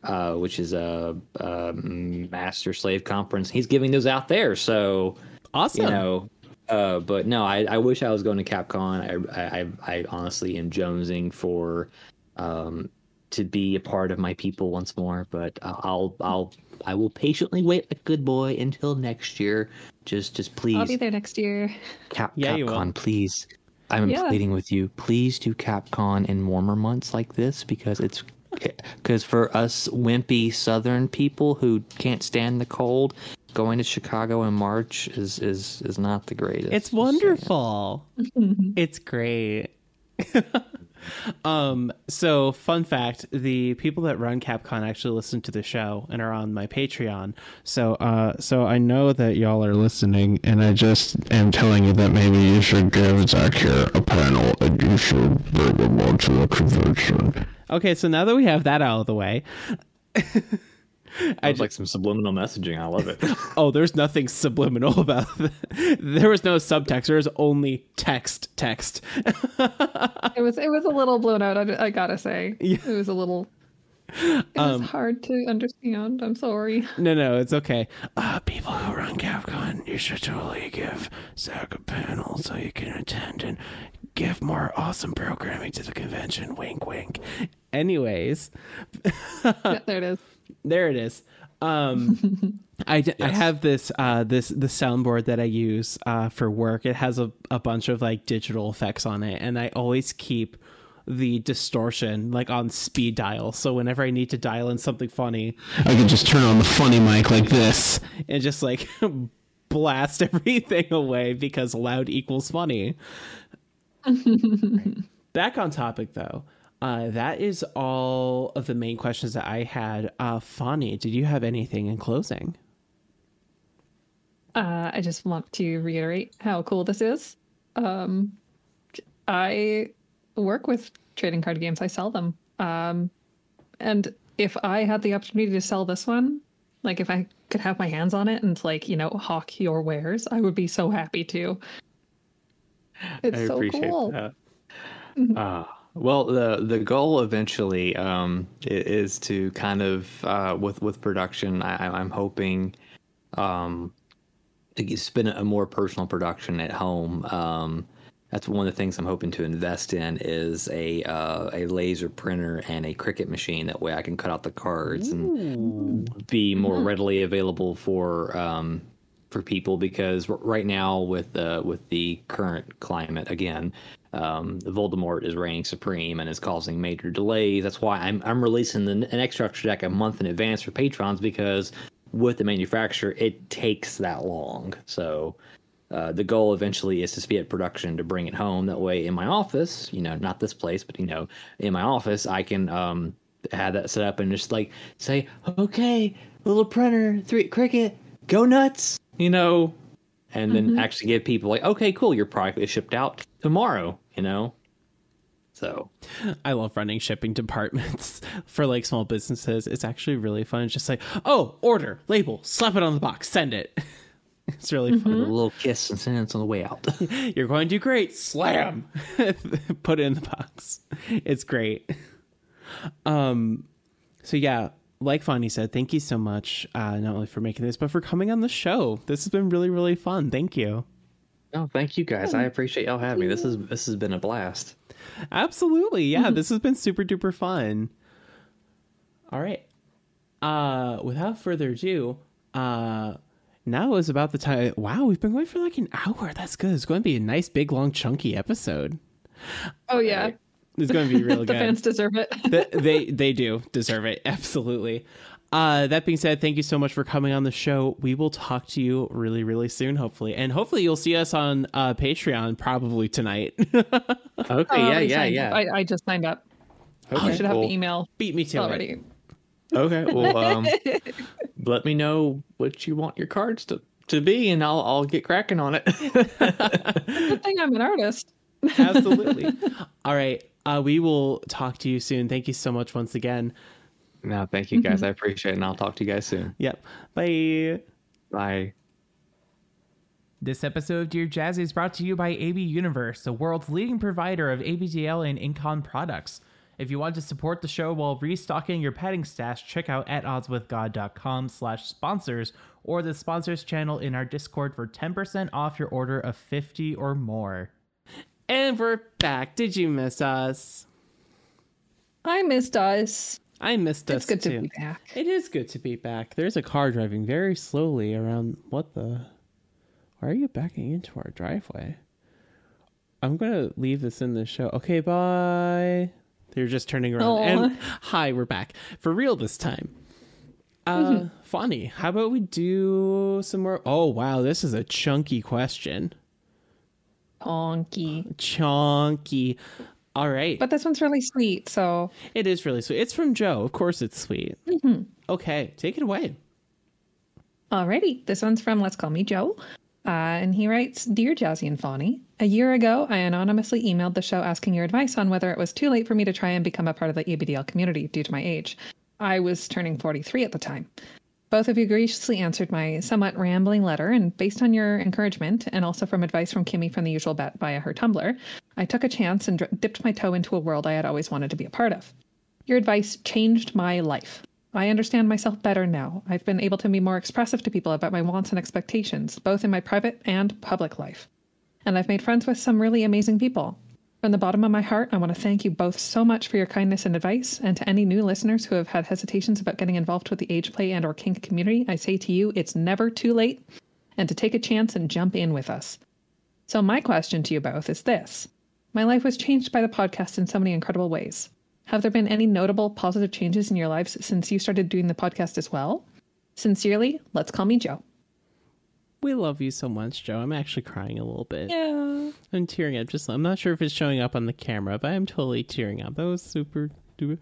uh which is a, a master slave conference he's giving those out there so Awesome. you know uh but no i i wish i was going to capcom i i i honestly am jonesing for um to be a part of my people once more but i'll i'll i will patiently wait like a good boy until next year just just please I'll be there next year. Cap- Yeah. Capcom, please. I'm Yeah. pleading with you. Please do Capcom in warmer months like this because it's because for us wimpy Southern people who can't stand the cold, going to Chicago in March is is is not the greatest. It's wonderful. it's great. um so fun fact the people that run capcom actually listen to the show and are on my patreon So, uh, so I know that y'all are listening, and I just am telling you that maybe you should give Zach here a panel, and you should bring him on to the convention. okay so now that we have that out of the way It's like some subliminal messaging. I love it. oh there's nothing subliminal about that. there was no subtext there was only text text It was it was a little blown out. I, I gotta say, Yeah. it was a little. It was hard to understand. I'm sorry. no no it's okay Uh, people who run Capcom, you should totally give Zach a panel so you can attend and give more awesome programming to the convention. Wink, wink. anyways Yeah, there it is. There it is. Um I, d- I have this uh this the soundboard that i use uh for work. It has a, a bunch of like digital effects on it and i always keep the distortion like on speed dial. So whenever i need to dial in something funny I can just turn on the funny mic like this. and just like blast everything away because loud equals funny. Back on topic though uh, that is all of the main questions that I had. Uh, Fawny, did you have anything in closing? Uh, I just want to reiterate how cool this is. Um, I work with trading card games. I sell them. Um, and if I had the opportunity to sell this one, like if I could have my hands on it and like you know hawk your wares, I would be so happy to. It's I so appreciate cool. that. Uh, well, the the goal eventually um, is to kind of uh, with with production. I, I'm hoping um, spin a more personal production at home. Um, that's one of the things I'm hoping to invest in is a uh, a laser printer and a Cricut machine. That way, I can cut out the cards and be more readily available for um, for people because right now with uh, with the current climate again um, Voldemort is reigning supreme and is causing major delays. That's why I'm I'm releasing the, an extra deck a month in advance for patrons because with the manufacturer it takes that long. So uh, the goal eventually is to speed up production to bring it home. That way, in my office, you know, not this place, but you know, in my office, I can um, have that set up and just like say, "Okay, little printer, three Cricut, go nuts," you know, and then actually give people like, "Okay, cool, your product is shipped out tomorrow," you know. So I love running shipping departments for like small businesses. It's actually really fun. It's just like, oh, order, label, slap it on the box, send it. It's really a fun. A little kiss and sentence on the way out. You're going to do great. Slam. Put it in the box. It's great. Um so yeah, like Fawny said, thank you so much, uh, not only for making this, but for coming on the show. This has been really, really fun. Thank you. oh, thank you guys. I appreciate y'all having me. This is this has been a blast. Absolutely. Yeah, this has been super duper fun. All right. Uh without further ado, uh now is about the time. Wow, we've been going for like an hour. That's good. It's going to be a nice, big, long, chunky episode. Oh yeah, It's going to be real the good. fans deserve it. Th- they they do deserve it absolutely uh that being said thank you so much for coming on the show we will talk to you really really soon hopefully and hopefully you'll see us on uh patreon probably tonight Okay, yeah, already yeah, yeah. I, I just signed up. okay, you should have well, the email beat me to already. it Okay, well, um, let me know what you want your cards to, to be, and I'll I'll get cracking on it. Good thing I'm an artist. absolutely all right uh we will talk to you soon thank you so much once again no, thank you guys. I appreciate it, and I'll talk to you guys soon. yep bye Bye. This episode of Dear Jazzy is brought to you by AB Universe, the world's leading provider of ABDL and Incon products. If you want to support the show while restocking your padding stash, check out at oddswithgod.com slash sponsors or the sponsors channel in our Discord for 10% off your order of 50 or more. And we're back did you miss us I missed us. i missed us It's good too to be back. It is good to be back. There's a car driving very slowly around. What the? Why are you backing into our driveway? I'm gonna leave this in the show. Okay, bye. They're just turning around. Aw. And hi, we're back for real this time. Uh, Fawny. How about we do some more? Oh wow, this is a chunky question. Honky. Chunky. All right. But this one's really sweet, so It is really sweet. It's from Joe. Of course, it's sweet. Okay, take it away. Alrighty, this one's from Let's Call Me Joe. Uh, and he writes Dear Jazzy and Fawny, a year ago, I anonymously emailed the show asking your advice on whether it was too late for me to try and become a part of the ABDL community due to my age. I was turning 43 at the time. Both of you graciously answered my somewhat rambling letter, and based on your encouragement and also from advice from Kimmy from the usual bet via her Tumblr, I took a chance and dipped my toe into a world I had always wanted to be a part of. Your advice changed my life. I understand myself better now. I've been able to be more expressive to people about my wants and expectations, both in my private and public life. And I've made friends with some really amazing people. From the bottom of my heart, I want to thank you both so much for your kindness and advice. And to any new listeners who have had hesitations about getting involved with the age play and or kink community, I say to you, it's never too late and to take a chance and jump in with us. So my question to you both is this. My life was changed by the podcast in so many incredible ways. Have there been any notable positive changes in your lives since you started doing the podcast as well? Sincerely, let's call me Joe. We love you so much, Joe. I'm actually crying a little bit. Yeah. I'm tearing up. Just I'm not sure if it's showing up on the camera, but I'm totally tearing up. That was super, duper,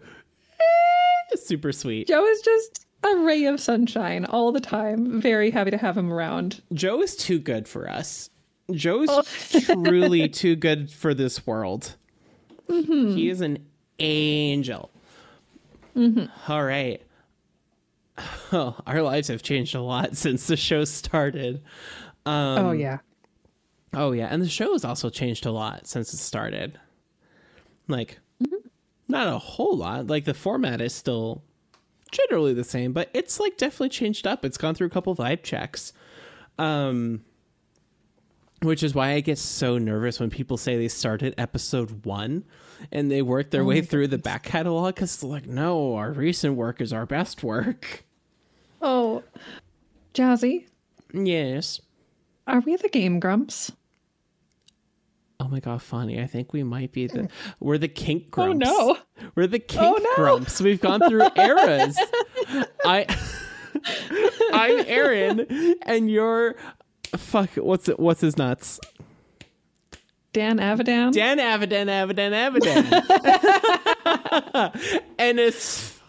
eh, super sweet. Joe is just a ray of sunshine all the time. Very happy to have him around. Joe is too good for us. Joe's is oh. truly too good for this world. Mm-hmm. He is an angel. Mm-hmm. All right. Oh, our lives have changed a lot since the show started. oh, yeah. Oh yeah, and the show has also changed a lot since it started. Like, not a whole lot. Like the format is still generally the same, but it's like definitely changed up. It's gone through a couple vibe checks. Um which is why I get so nervous when people say they started episode one and they work their way through the back catalog because like, no, our recent work is our best work. Oh, Jazzy, Yes. are we the Game Grumps? Oh my god, Fawny. I think we might be the we're the kink grumps. Oh no. We're the oh, kink Oh, no. grumps. We've gone through eras. I I'm Arin and you're fuck what's it what's his nuts? Dan Avidan. Dan Avidan Avidan Avidan. and it's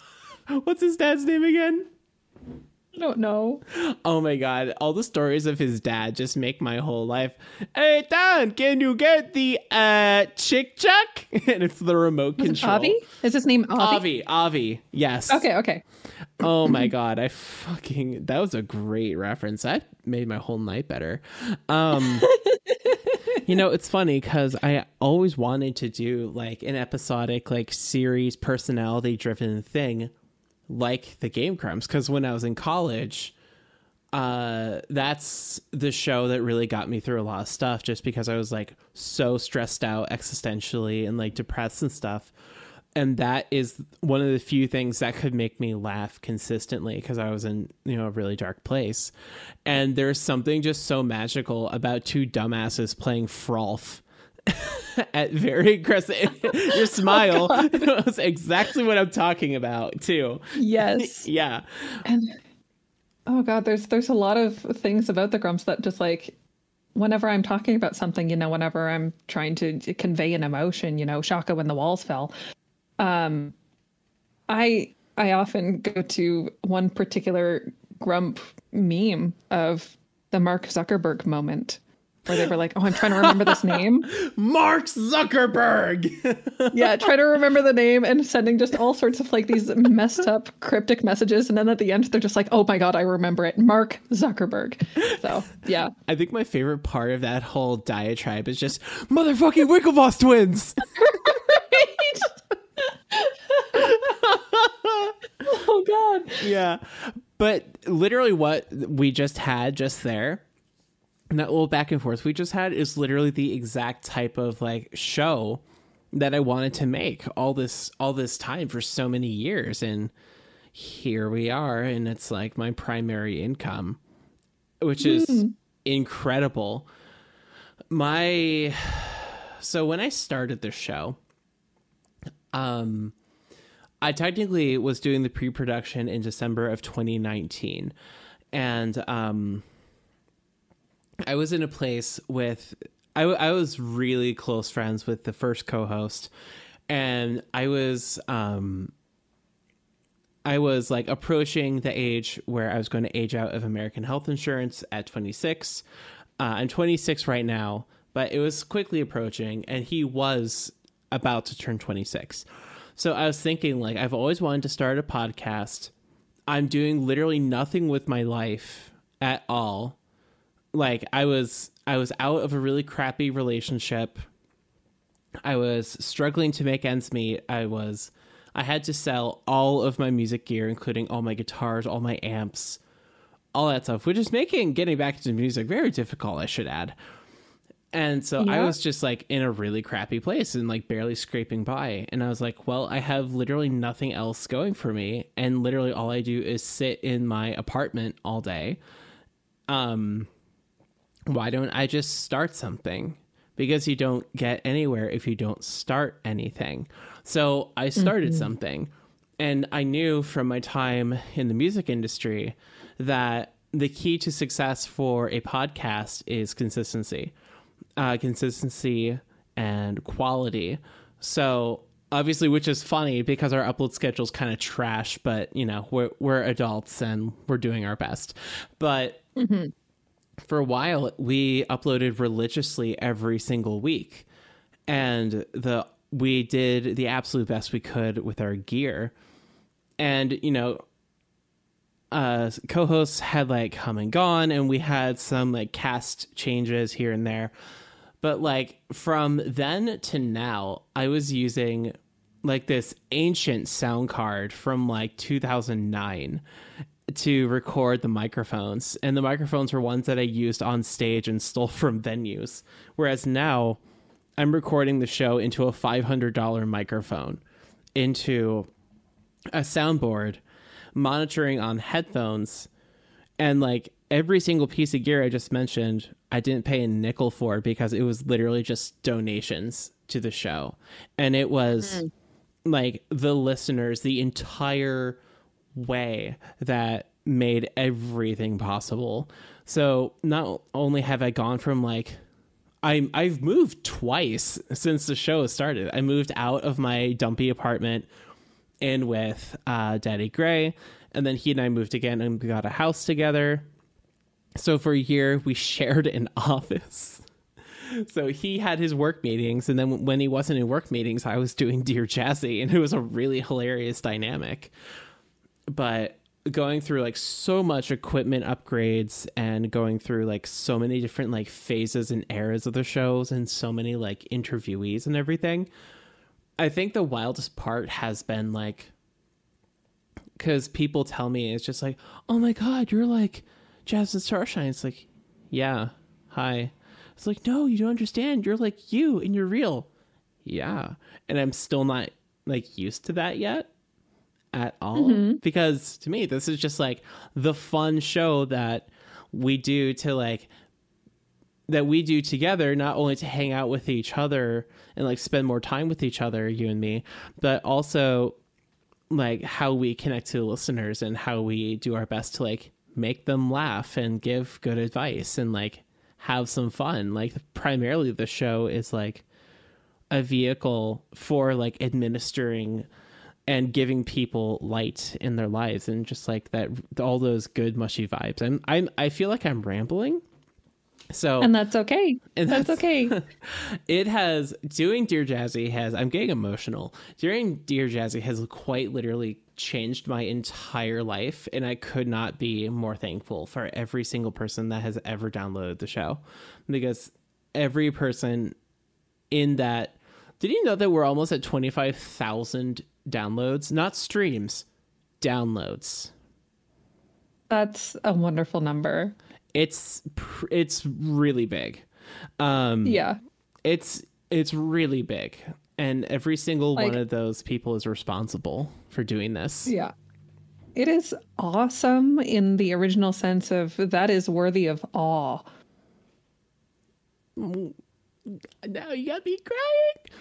what's his dad's name again? I don't know. Oh my god, all the stories of his dad just make my whole life. Hey Dan, can you get the uh chick chuck? And it's the remote it control. Avi? Is his name Avi? Avi, Avi, yes. Okay, okay. Oh my god, I fucking that was a great reference. That made my whole night better. Um You know, it's funny cuz I always wanted to do like an episodic like series personality driven thing like the Game Grumps cuz when I was in college uh that's the show that really got me through a lot of stuff just because I was like so stressed out existentially and like depressed and stuff. And that is one of the few things that could make me laugh consistently because I was in you know a really dark place, and there's something just so magical about two dumbasses playing frolf at very aggressive. Your smile was exactly what I'm talking about too. Yes. Yeah, And oh god, there's there's a lot of things about the grumps that just like whenever I'm talking about something, you know, whenever I'm trying to convey an emotion, you know, Shaka when the walls fell. Um I I often go to one particular grump meme of the Mark Zuckerberg moment where they were like, "Oh, I'm trying to remember this name." Mark Zuckerberg. yeah, trying to remember the name and sending just all sorts of like these messed up cryptic messages, and then at the end they're just like, "Oh my god, I remember it, Mark Zuckerberg." So yeah, I think my favorite part of that whole diatribe is just motherfucking Winklevoss twins. oh god, yeah. But literally what we just had just there, and that little back and forth we just had is literally the exact type of like show that I wanted to make all this all this time for so many years. And here we are and it's like my primary income which is incredible. My so when I started the show um I technically was doing the pre-production in December of 2019, and um, I was in a place with I, I was really close friends with the first co-host, and I was um, I was like approaching the age where I was going to age out of American health insurance at 26. Uh, I'm 26 right now, but it was quickly approaching, and he was about to turn 26. So I was thinking, like, I've always wanted to start a podcast. I'm doing literally nothing with my life at all. Like, I was, I was out of a really crappy relationship. I was struggling to make ends meet. I was, I had to sell all of my music gear, including all my guitars, all my amps, all that stuff, which is making getting back into music very difficult, I should add. And so I was just like in a really crappy place and like barely scraping by. And I was like, well, I have literally nothing else going for me. And literally all I do is sit in my apartment all day. Um, why don't I just start something? Because you don't get anywhere if you don't start anything. So I started something. And I knew from my time in the music industry that the key to success for a podcast is consistency uh, consistency and quality. So obviously, which is funny because our upload schedule is kind of trash, but you know we're we're adults and we're doing our best. But for a while, we uploaded religiously every single week, and the we did the absolute best we could with our gear, and you know uh co-hosts had like come and gone and we had some like cast changes here and there. But like from then to now i was using like this ancient sound card from like 2009 to record the microphones and the microphones were ones that i used on stage and stole from venues whereas now i'm recording the show into a $500 microphone into a soundboard monitoring on headphones and like every single piece of gear I just mentioned, I didn't pay a nickel for because it was literally just donations to the show. And it was mm. like the listeners, the entire way that made everything possible. So not only have I gone from like I I've moved twice since the show started. I moved out of my dumpy apartment in with uh, Daddy Gray, and then he and I moved again and we got a house together. So for a year, we shared an office. So he had his work meetings, and then when he wasn't in work meetings, I was doing Dear Jazzy, and it was a really hilarious dynamic. But going through like so much equipment upgrades and going through like so many different like phases and eras of the shows and so many like interviewees and everything, I think the wildest part has been like because people tell me it's just like, oh my god, you're like Jasmine Starshine. It's like, yeah, hi. It's like, no, you don't understand. You're like you and you're real. Yeah. And I'm still not like used to that yet at all? Mm-hmm. Because to me this is just like the fun show that we do to like that we do together not only to hang out with each other and like spend more time with each other you and me but also like how we connect to the listeners and how we do our best to like make them laugh and give good advice and like have some fun. Like primarily the show is like a vehicle for like administering and giving people light in their lives and just like that all those good mushy vibes i'm i'm i feel like i'm rambling so And that's okay. And that's, that's- okay. it has doing dear jazzy has i'm getting emotional doing dear jazzy has quite literally changed my entire life and i could not be more thankful for every single person that has ever downloaded the show because every person in that did you know that we're almost at 25,000 downloads not streams downloads That's a wonderful number. it's it's really big um Yeah. it's it's really big and every single Like- one of those people is responsible for doing this Yeah. It is awesome in the original sense of that is worthy of awe. now you got me crying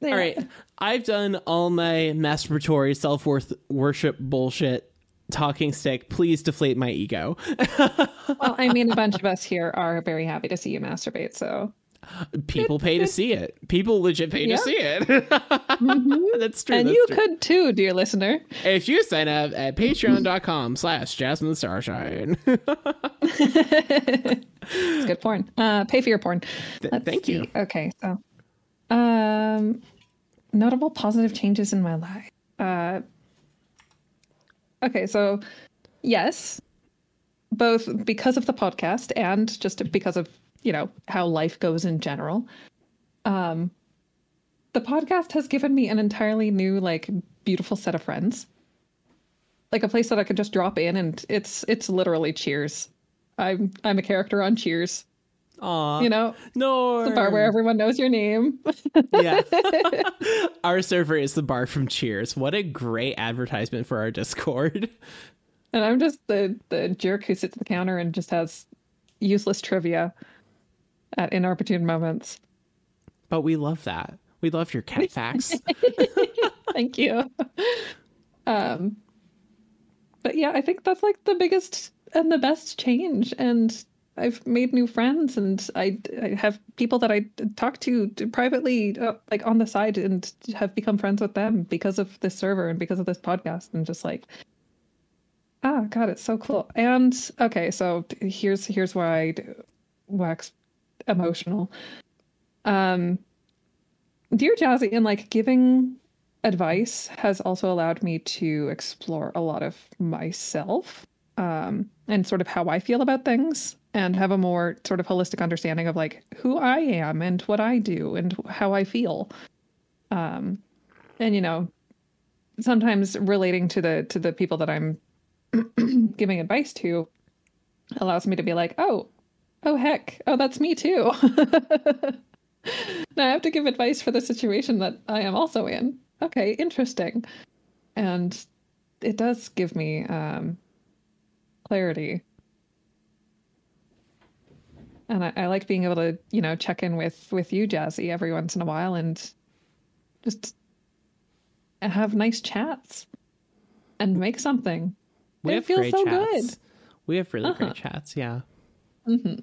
Yeah. all right i've done all my masturbatory self-worth worship bullshit talking stick please deflate my ego Well, I mean, a bunch of us here are very happy to see you masturbate. So people pay to see it people legit pay Yeah. to see it that's true and that's you true. could too, dear listener. if you sign up at patreon.com slash jasmine starshine It's good porn. Uh, pay for your porn. Let's thank you. Okay, so um, notable positive changes in my life. Uh, okay, so yes, both because of the podcast and just because of you know how life goes in general. Um, the podcast has given me an entirely new, like, beautiful set of friends. Like a place that I could just drop in, and it's it's literally Cheers. I'm I'm a character on Cheers. Aw, You know, no the bar where everyone knows your name. yeah. our server is the bar from Cheers. What a great advertisement for our Discord. And I'm just the the jerk who sits at the counter and just has useless trivia at inopportune moments. But we love that. We love your cat facts. Thank you. Um but yeah, I think that's like the biggest and the best change and I've made new friends and I, I have people that I talk to privately uh, like on the side and have become friends with them because of this server and because of this podcast and just like ah god it's so cool. And okay so here's here's why I wax emotional. Um dear jazzy in like giving advice has also allowed me to explore a lot of myself um and sort of how i feel about things and have a more sort of holistic understanding of like who i am and what i do and how i feel um and you know sometimes relating to the to the people that i'm giving advice to allows me to be like oh oh heck oh that's me too now I have to give advice for the situation that I am also in. Okay, interesting. And it does give me um, clarity and I, I like being able to you know check in with with you jazzy every once in a while and just have nice chats and make something We It have feels great so chats. good. We have really Uh-huh. great chats. Yeah. hmm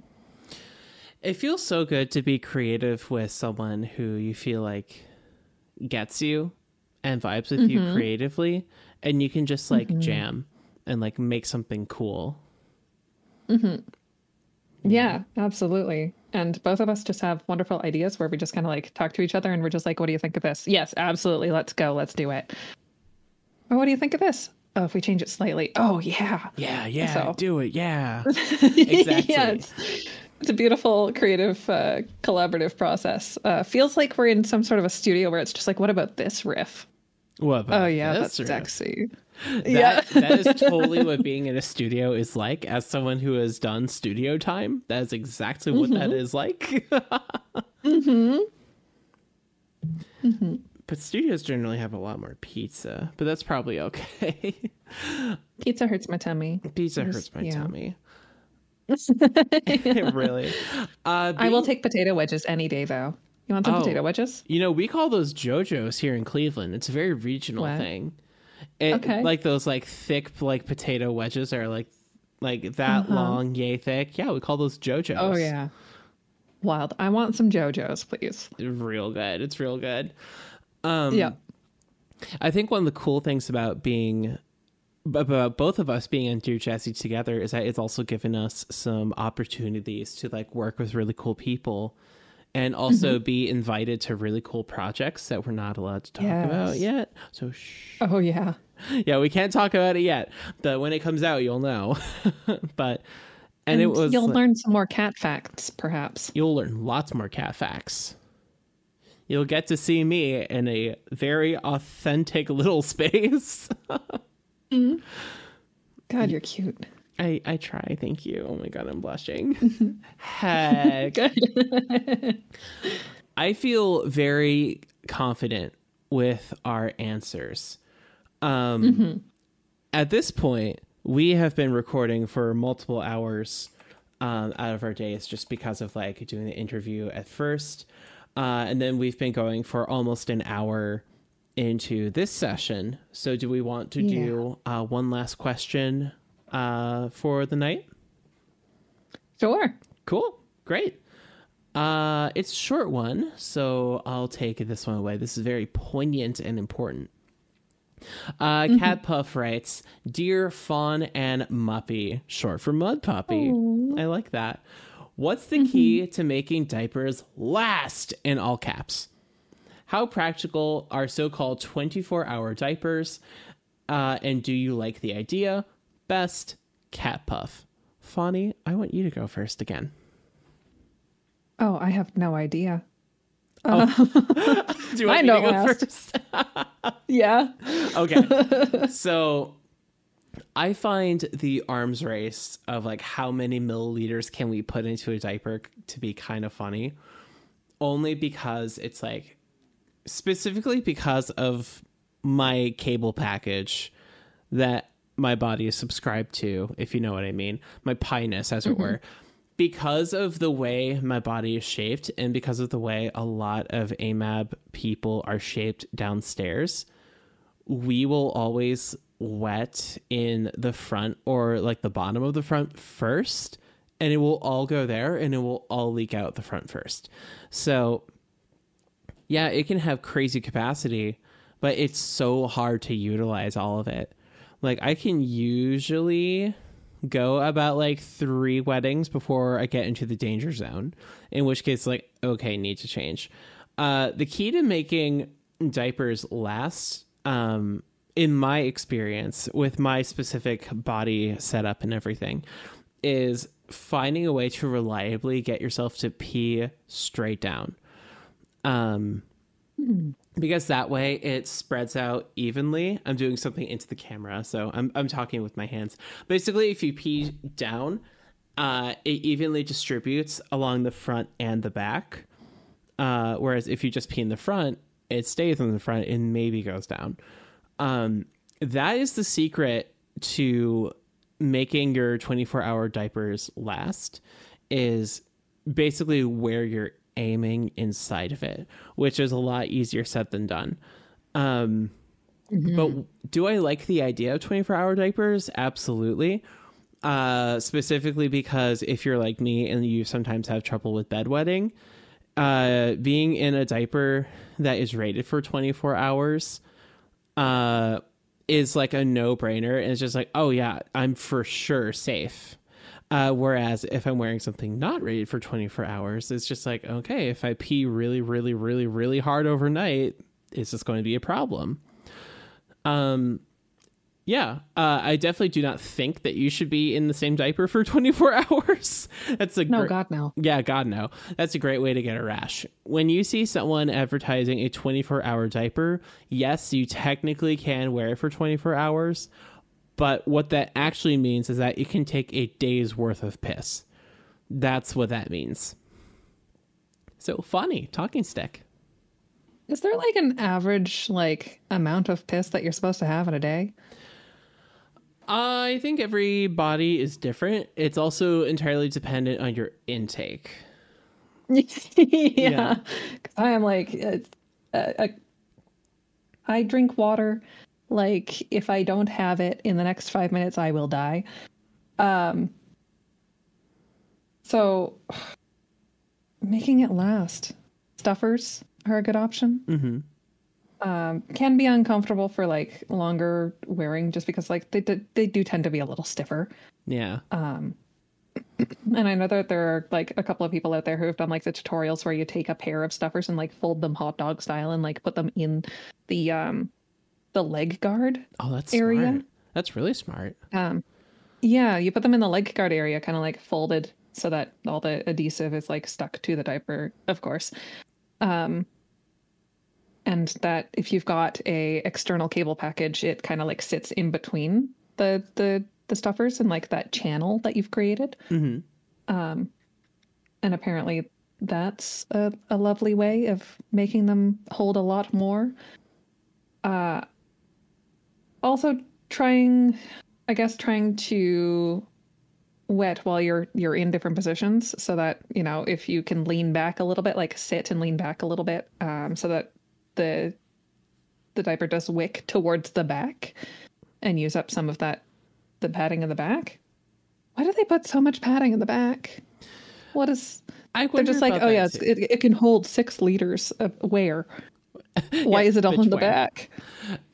It feels so good to be creative with someone who you feel like gets you and vibes with you creatively, and you can just like jam and like make something cool. Yeah, absolutely. And both of us just have wonderful ideas where we just kind of like talk to each other and we're just like, what do you think of this? Yes, absolutely. Let's go. Let's do it. Oh, what do you think of this? Oh, if we change it slightly. Oh, yeah. Yeah, yeah, So- do it. Yeah. Exactly. yeah, it's, it's a beautiful, creative, uh, collaborative process. Uh, feels like we're in some sort of a studio where it's just like, what about this riff? What about Oh, yeah, that's riff? sexy. That, yeah. that is totally what being in a studio is like. As someone who has done studio time, that is exactly what that mm-hmm. is like. Mm-hmm. Mm-hmm. But studios generally have a lot more pizza, but that's probably okay. Pizza hurts my tummy. pizza hurts my yeah. tummy. really. Uh, I will take potato wedges any day, though. You want some Oh. potato wedges? You know, we call those JoJo's here in Cleveland. It's a very regional What? thing. It, Okay. Like those like thick like potato wedges are like like that long, yay thick. Yeah, we call those JoJo's. Uh-huh. Oh, yeah. Wild. I want some JoJo's, please. real good. It's real good. Um, yeah. I think one of the cool things about being about both of us being in Dear Jazzy together is that it's also given us some opportunities to like work with really cool people and also Mm-hmm. be invited to really cool projects that we're not allowed to talk about yet. So shh. Oh, yeah. Yeah, we can't talk about it yet. But when it comes out, you'll know. but and, it was You'll like- learn some more cat facts, perhaps. you'll learn lots more cat facts. You'll get to see me in a very authentic little space. God, you're cute. I, I try, thank you. Oh my god, I'm blushing. Heck. I feel very confident with our answers. Um, At this point, we have been recording for multiple hours um, out of our days just because of like doing the interview at first. Uh, and then we've been going for almost an hour into this session. So, do we want to do uh, one last question uh, for the night? Sure. Cool. Great. Uh, it's a short one, so I'll take this one away. This is very poignant and important. Uh, Cat Puff writes, "Dear Fawn and Muppy, short for Mud Puppy. I like that. What's the key to making diapers last?" In all caps. How practical are so-called 24-hour diapers? Uh, and do you like the idea? Best, Cat Puff. Fawny, I want you to go first again. Oh, I have no idea. Oh. Um, Do you want I know to go last. first? Yeah. okay. so I find the arms race of like how many milliliters can we put into a diaper to be kind of funny. Only because it's like specifically because of my cable package that my body is subscribed to, if you know what I mean. My piness, as it mm-hmm. were. Because of the way my body is shaped and because of the way a lot of AMAB people are shaped downstairs, we will always wet in the front or like the bottom of the front first and it will all go there and it will all leak out the front first. So yeah, it can have crazy capacity, but it's so hard to utilize all of it. Like I can usually go about like 3 weddings before I get into the danger zone, in which case like okay, need to change. Uh the key to making diapers last um in my experience with my specific body setup and everything is finding a way to reliably get yourself to pee straight down um because that way it spreads out evenly. I'm doing something into the camera so i'm, I'm talking with my hands. Basically if you pee down uh, it evenly distributes along the front and the back uh, whereas if you just pee in the front it stays in the front and maybe goes down. Um, that is the secret to making your 24 hour diapers last is basically where you're aiming inside of it, which is a lot easier said than done. Um, But do I like the idea of 24 hour diapers? Absolutely. Uh, specifically because if you're like me and you sometimes have trouble with bedwetting, uh, being in a diaper that is rated for 24 hours uh, is like a no brainer. And it's just like, oh, yeah, I'm for sure safe. Uh, whereas if I'm wearing something not rated for 24 hours, it's just like, okay, if I pee really, really, really, really hard overnight, is this going to be a problem? Um, yeah, uh, I definitely do not think that you should be in the same diaper for 24 hours. That's a No, gr- God, no. yeah, God no. That's a great way to get a rash. When you see someone advertising a 24 hour diaper, yes, you technically can wear it for 24 hours, but what that actually means is that it can take a day's worth of piss. That's what that means. So funny, talking stick. Is there like an average like amount of piss that you're supposed to have in a day? I think every body is different. It's also entirely dependent on your intake. yeah, 'Cause I am like, uh, uh, I drink water. Like, if I don't have it in the next five minutes, I will die. Um, so making it last, stuffers are a good option. Mm-hmm. Um, can be uncomfortable for like longer wearing, just because like they they, they do tend to be a little stiffer. Yeah. Um, and I know that there are like a couple of people out there who have done like the tutorials where you take a pair of stuffers and like fold them hot dog style and like put them in the um the leg guard. Oh, that's Area. smart. That's really smart. Um, yeah, you put them in the leg guard area, kind of like folded so that all the adhesive is like stuck to the diaper, of course. Um, and that if you've got a external cable package, it kind of like sits in between the the the stuffers and like that channel that you've created. Mm-hmm. Um, and apparently that's a, a lovely way of making them hold a lot more. Uh, also trying, I guess, trying to wet while you're you're in different positions so that you know if you can lean back a little bit like sit and lean back a little bit um, so that the the diaper does wick towards the back and use up some of that the padding in the back. Why do they put so much padding in the back? What is I they're just like oh yeah it, it can hold six liters of wear why Yeah, is it all in the back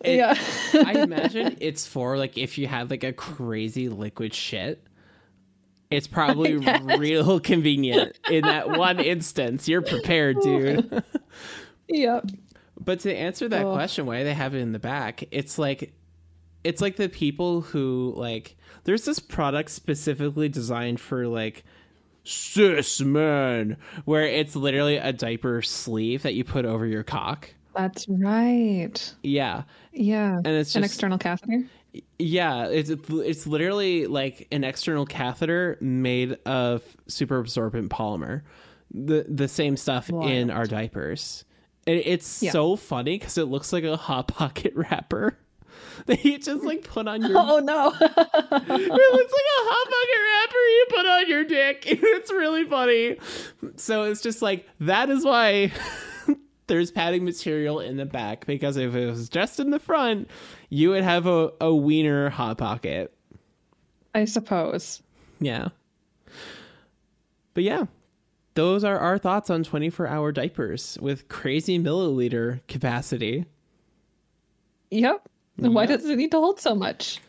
It- yeah I imagine it's for like if you had like a crazy liquid shit. It's probably real convenient in that one instance. You're prepared, dude. yep. But to answer that Oh. question, why they have it in the back, it's like it's like the people who like there's this product specifically designed for like cis where it's literally a diaper sleeve that you put over your cock. that's right Yeah. yeah And it's an just external catheter Yeah, it's it's literally like an external catheter made of super absorbent polymer, the the same stuff in our diapers. It, it's Yeah. so funny because it looks like a hot pocket wrapper that you just like put on your. oh no It looks like a hot pocket wrapper you put on your dick. It's really funny. So it's just like that is why. There's padding material in the back because if it was just in the front, you would have a, a wiener hot pocket. i suppose Yeah. But yeah, those are our thoughts on 24 hour diapers with crazy milliliter capacity. Yep. Why does it need to hold so much?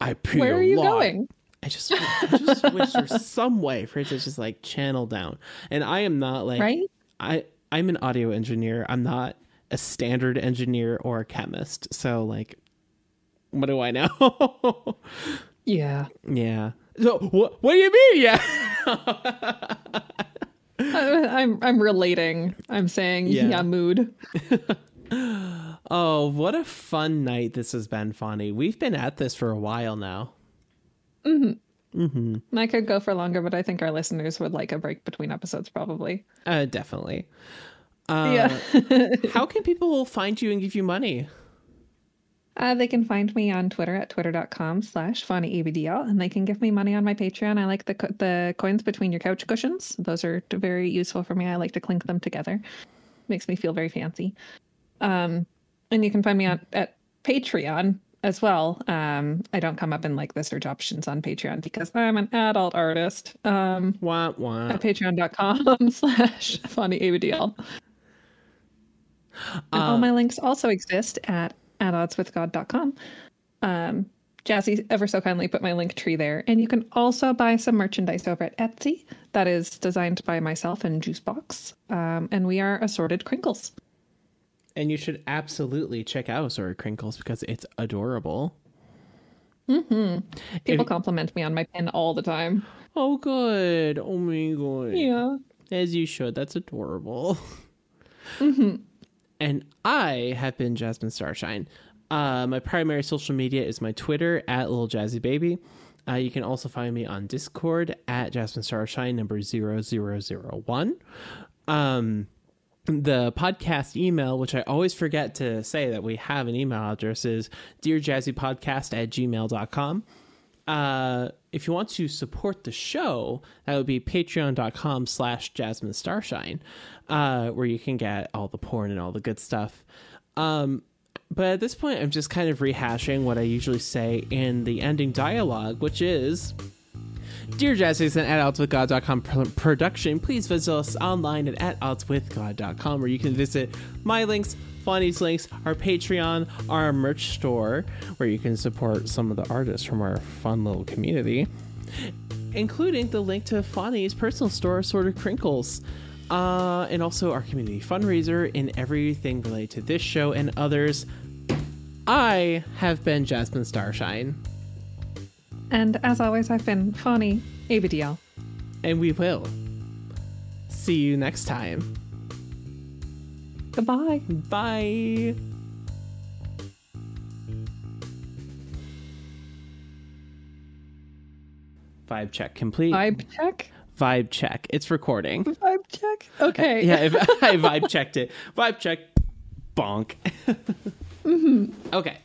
I pee Where are you lot. going? I just, I just wish there's some way for it to just like channel down. And I am not like, Right? I, I'm an audio engineer. I'm not a standard engineer or a chemist. So like, what do I know? Yeah. yeah. So what? What do you mean? Yeah. I, I'm I'm relating. I'm saying Yeah. yeah, mood. Oh, what a fun night this has been, Fawny. We've been at this for a while now. Mhm. Mhm. I could go for longer, but I think our listeners would like a break between episodes probably. Uh, definitely. Uh, yeah. how can people find you and give you money? Uh, they can find me on Twitter at twitter.com slash fawnyabdl, and they can give me money on my Patreon. I like the co- the coins between your couch cushions. Those are very useful for me. I like to clink them together. Makes me feel very fancy. Um, and you can find me on at Patreon as well. Um, I don't come up in like the search options on Patreon because I'm an adult artist. Um, Wah, wah. at patreon.com slash fawnyabdl. And all Uh, my links also exist at at oddswithgod.com. Um, Jazzy ever so kindly put my link tree there. And you can also buy some merchandise over at Etsy that is designed by myself and Juicebox. Um, and we are assorted Crinklz. And you should absolutely check out Assorted Crinklz because it's adorable. People If- compliment me on my pin all the time. Oh, good. Oh, my God. Yeah. As you should. That's adorable. Mm-hmm. And I have been Jasmine Starshine. Uh, my primary social media is my Twitter at Little Jazzy Baby. Uh, you can also find me on Discord at Jasmine Starshine number 0001. Um, the podcast email, which I always forget to say that we have an email address, is dearjazzypodcast at gmail.com. Uh, if you want to support the show, that would be patreon.com slash jasmine starshine, uh, where you can get all the porn and all the good stuff. Um, but at this point, I'm just kind of rehashing what I usually say in the ending dialogue, which is Dear Jazzy is an at oddswithgod.com pr- production. Please visit us online at, at oddswithgod.com where you can visit my links, Fawny's links, our Patreon, our merch store, where you can support some of the artists from our fun little community, including the link to Fawny's personal store, Assorted Crinklz. Uh, and also our community fundraiser and everything related to this show and others. I have been Jasmine Starshine, And as always, I've been Fawny ABDL. and we will see you next time. Goodbye. Bye. Vibe check complete. Vibe check? Vibe check. It's recording. Vibe check? Okay. Yeah, I vibe checked it. Vibe check. Bonk. Mm-hmm. Okay.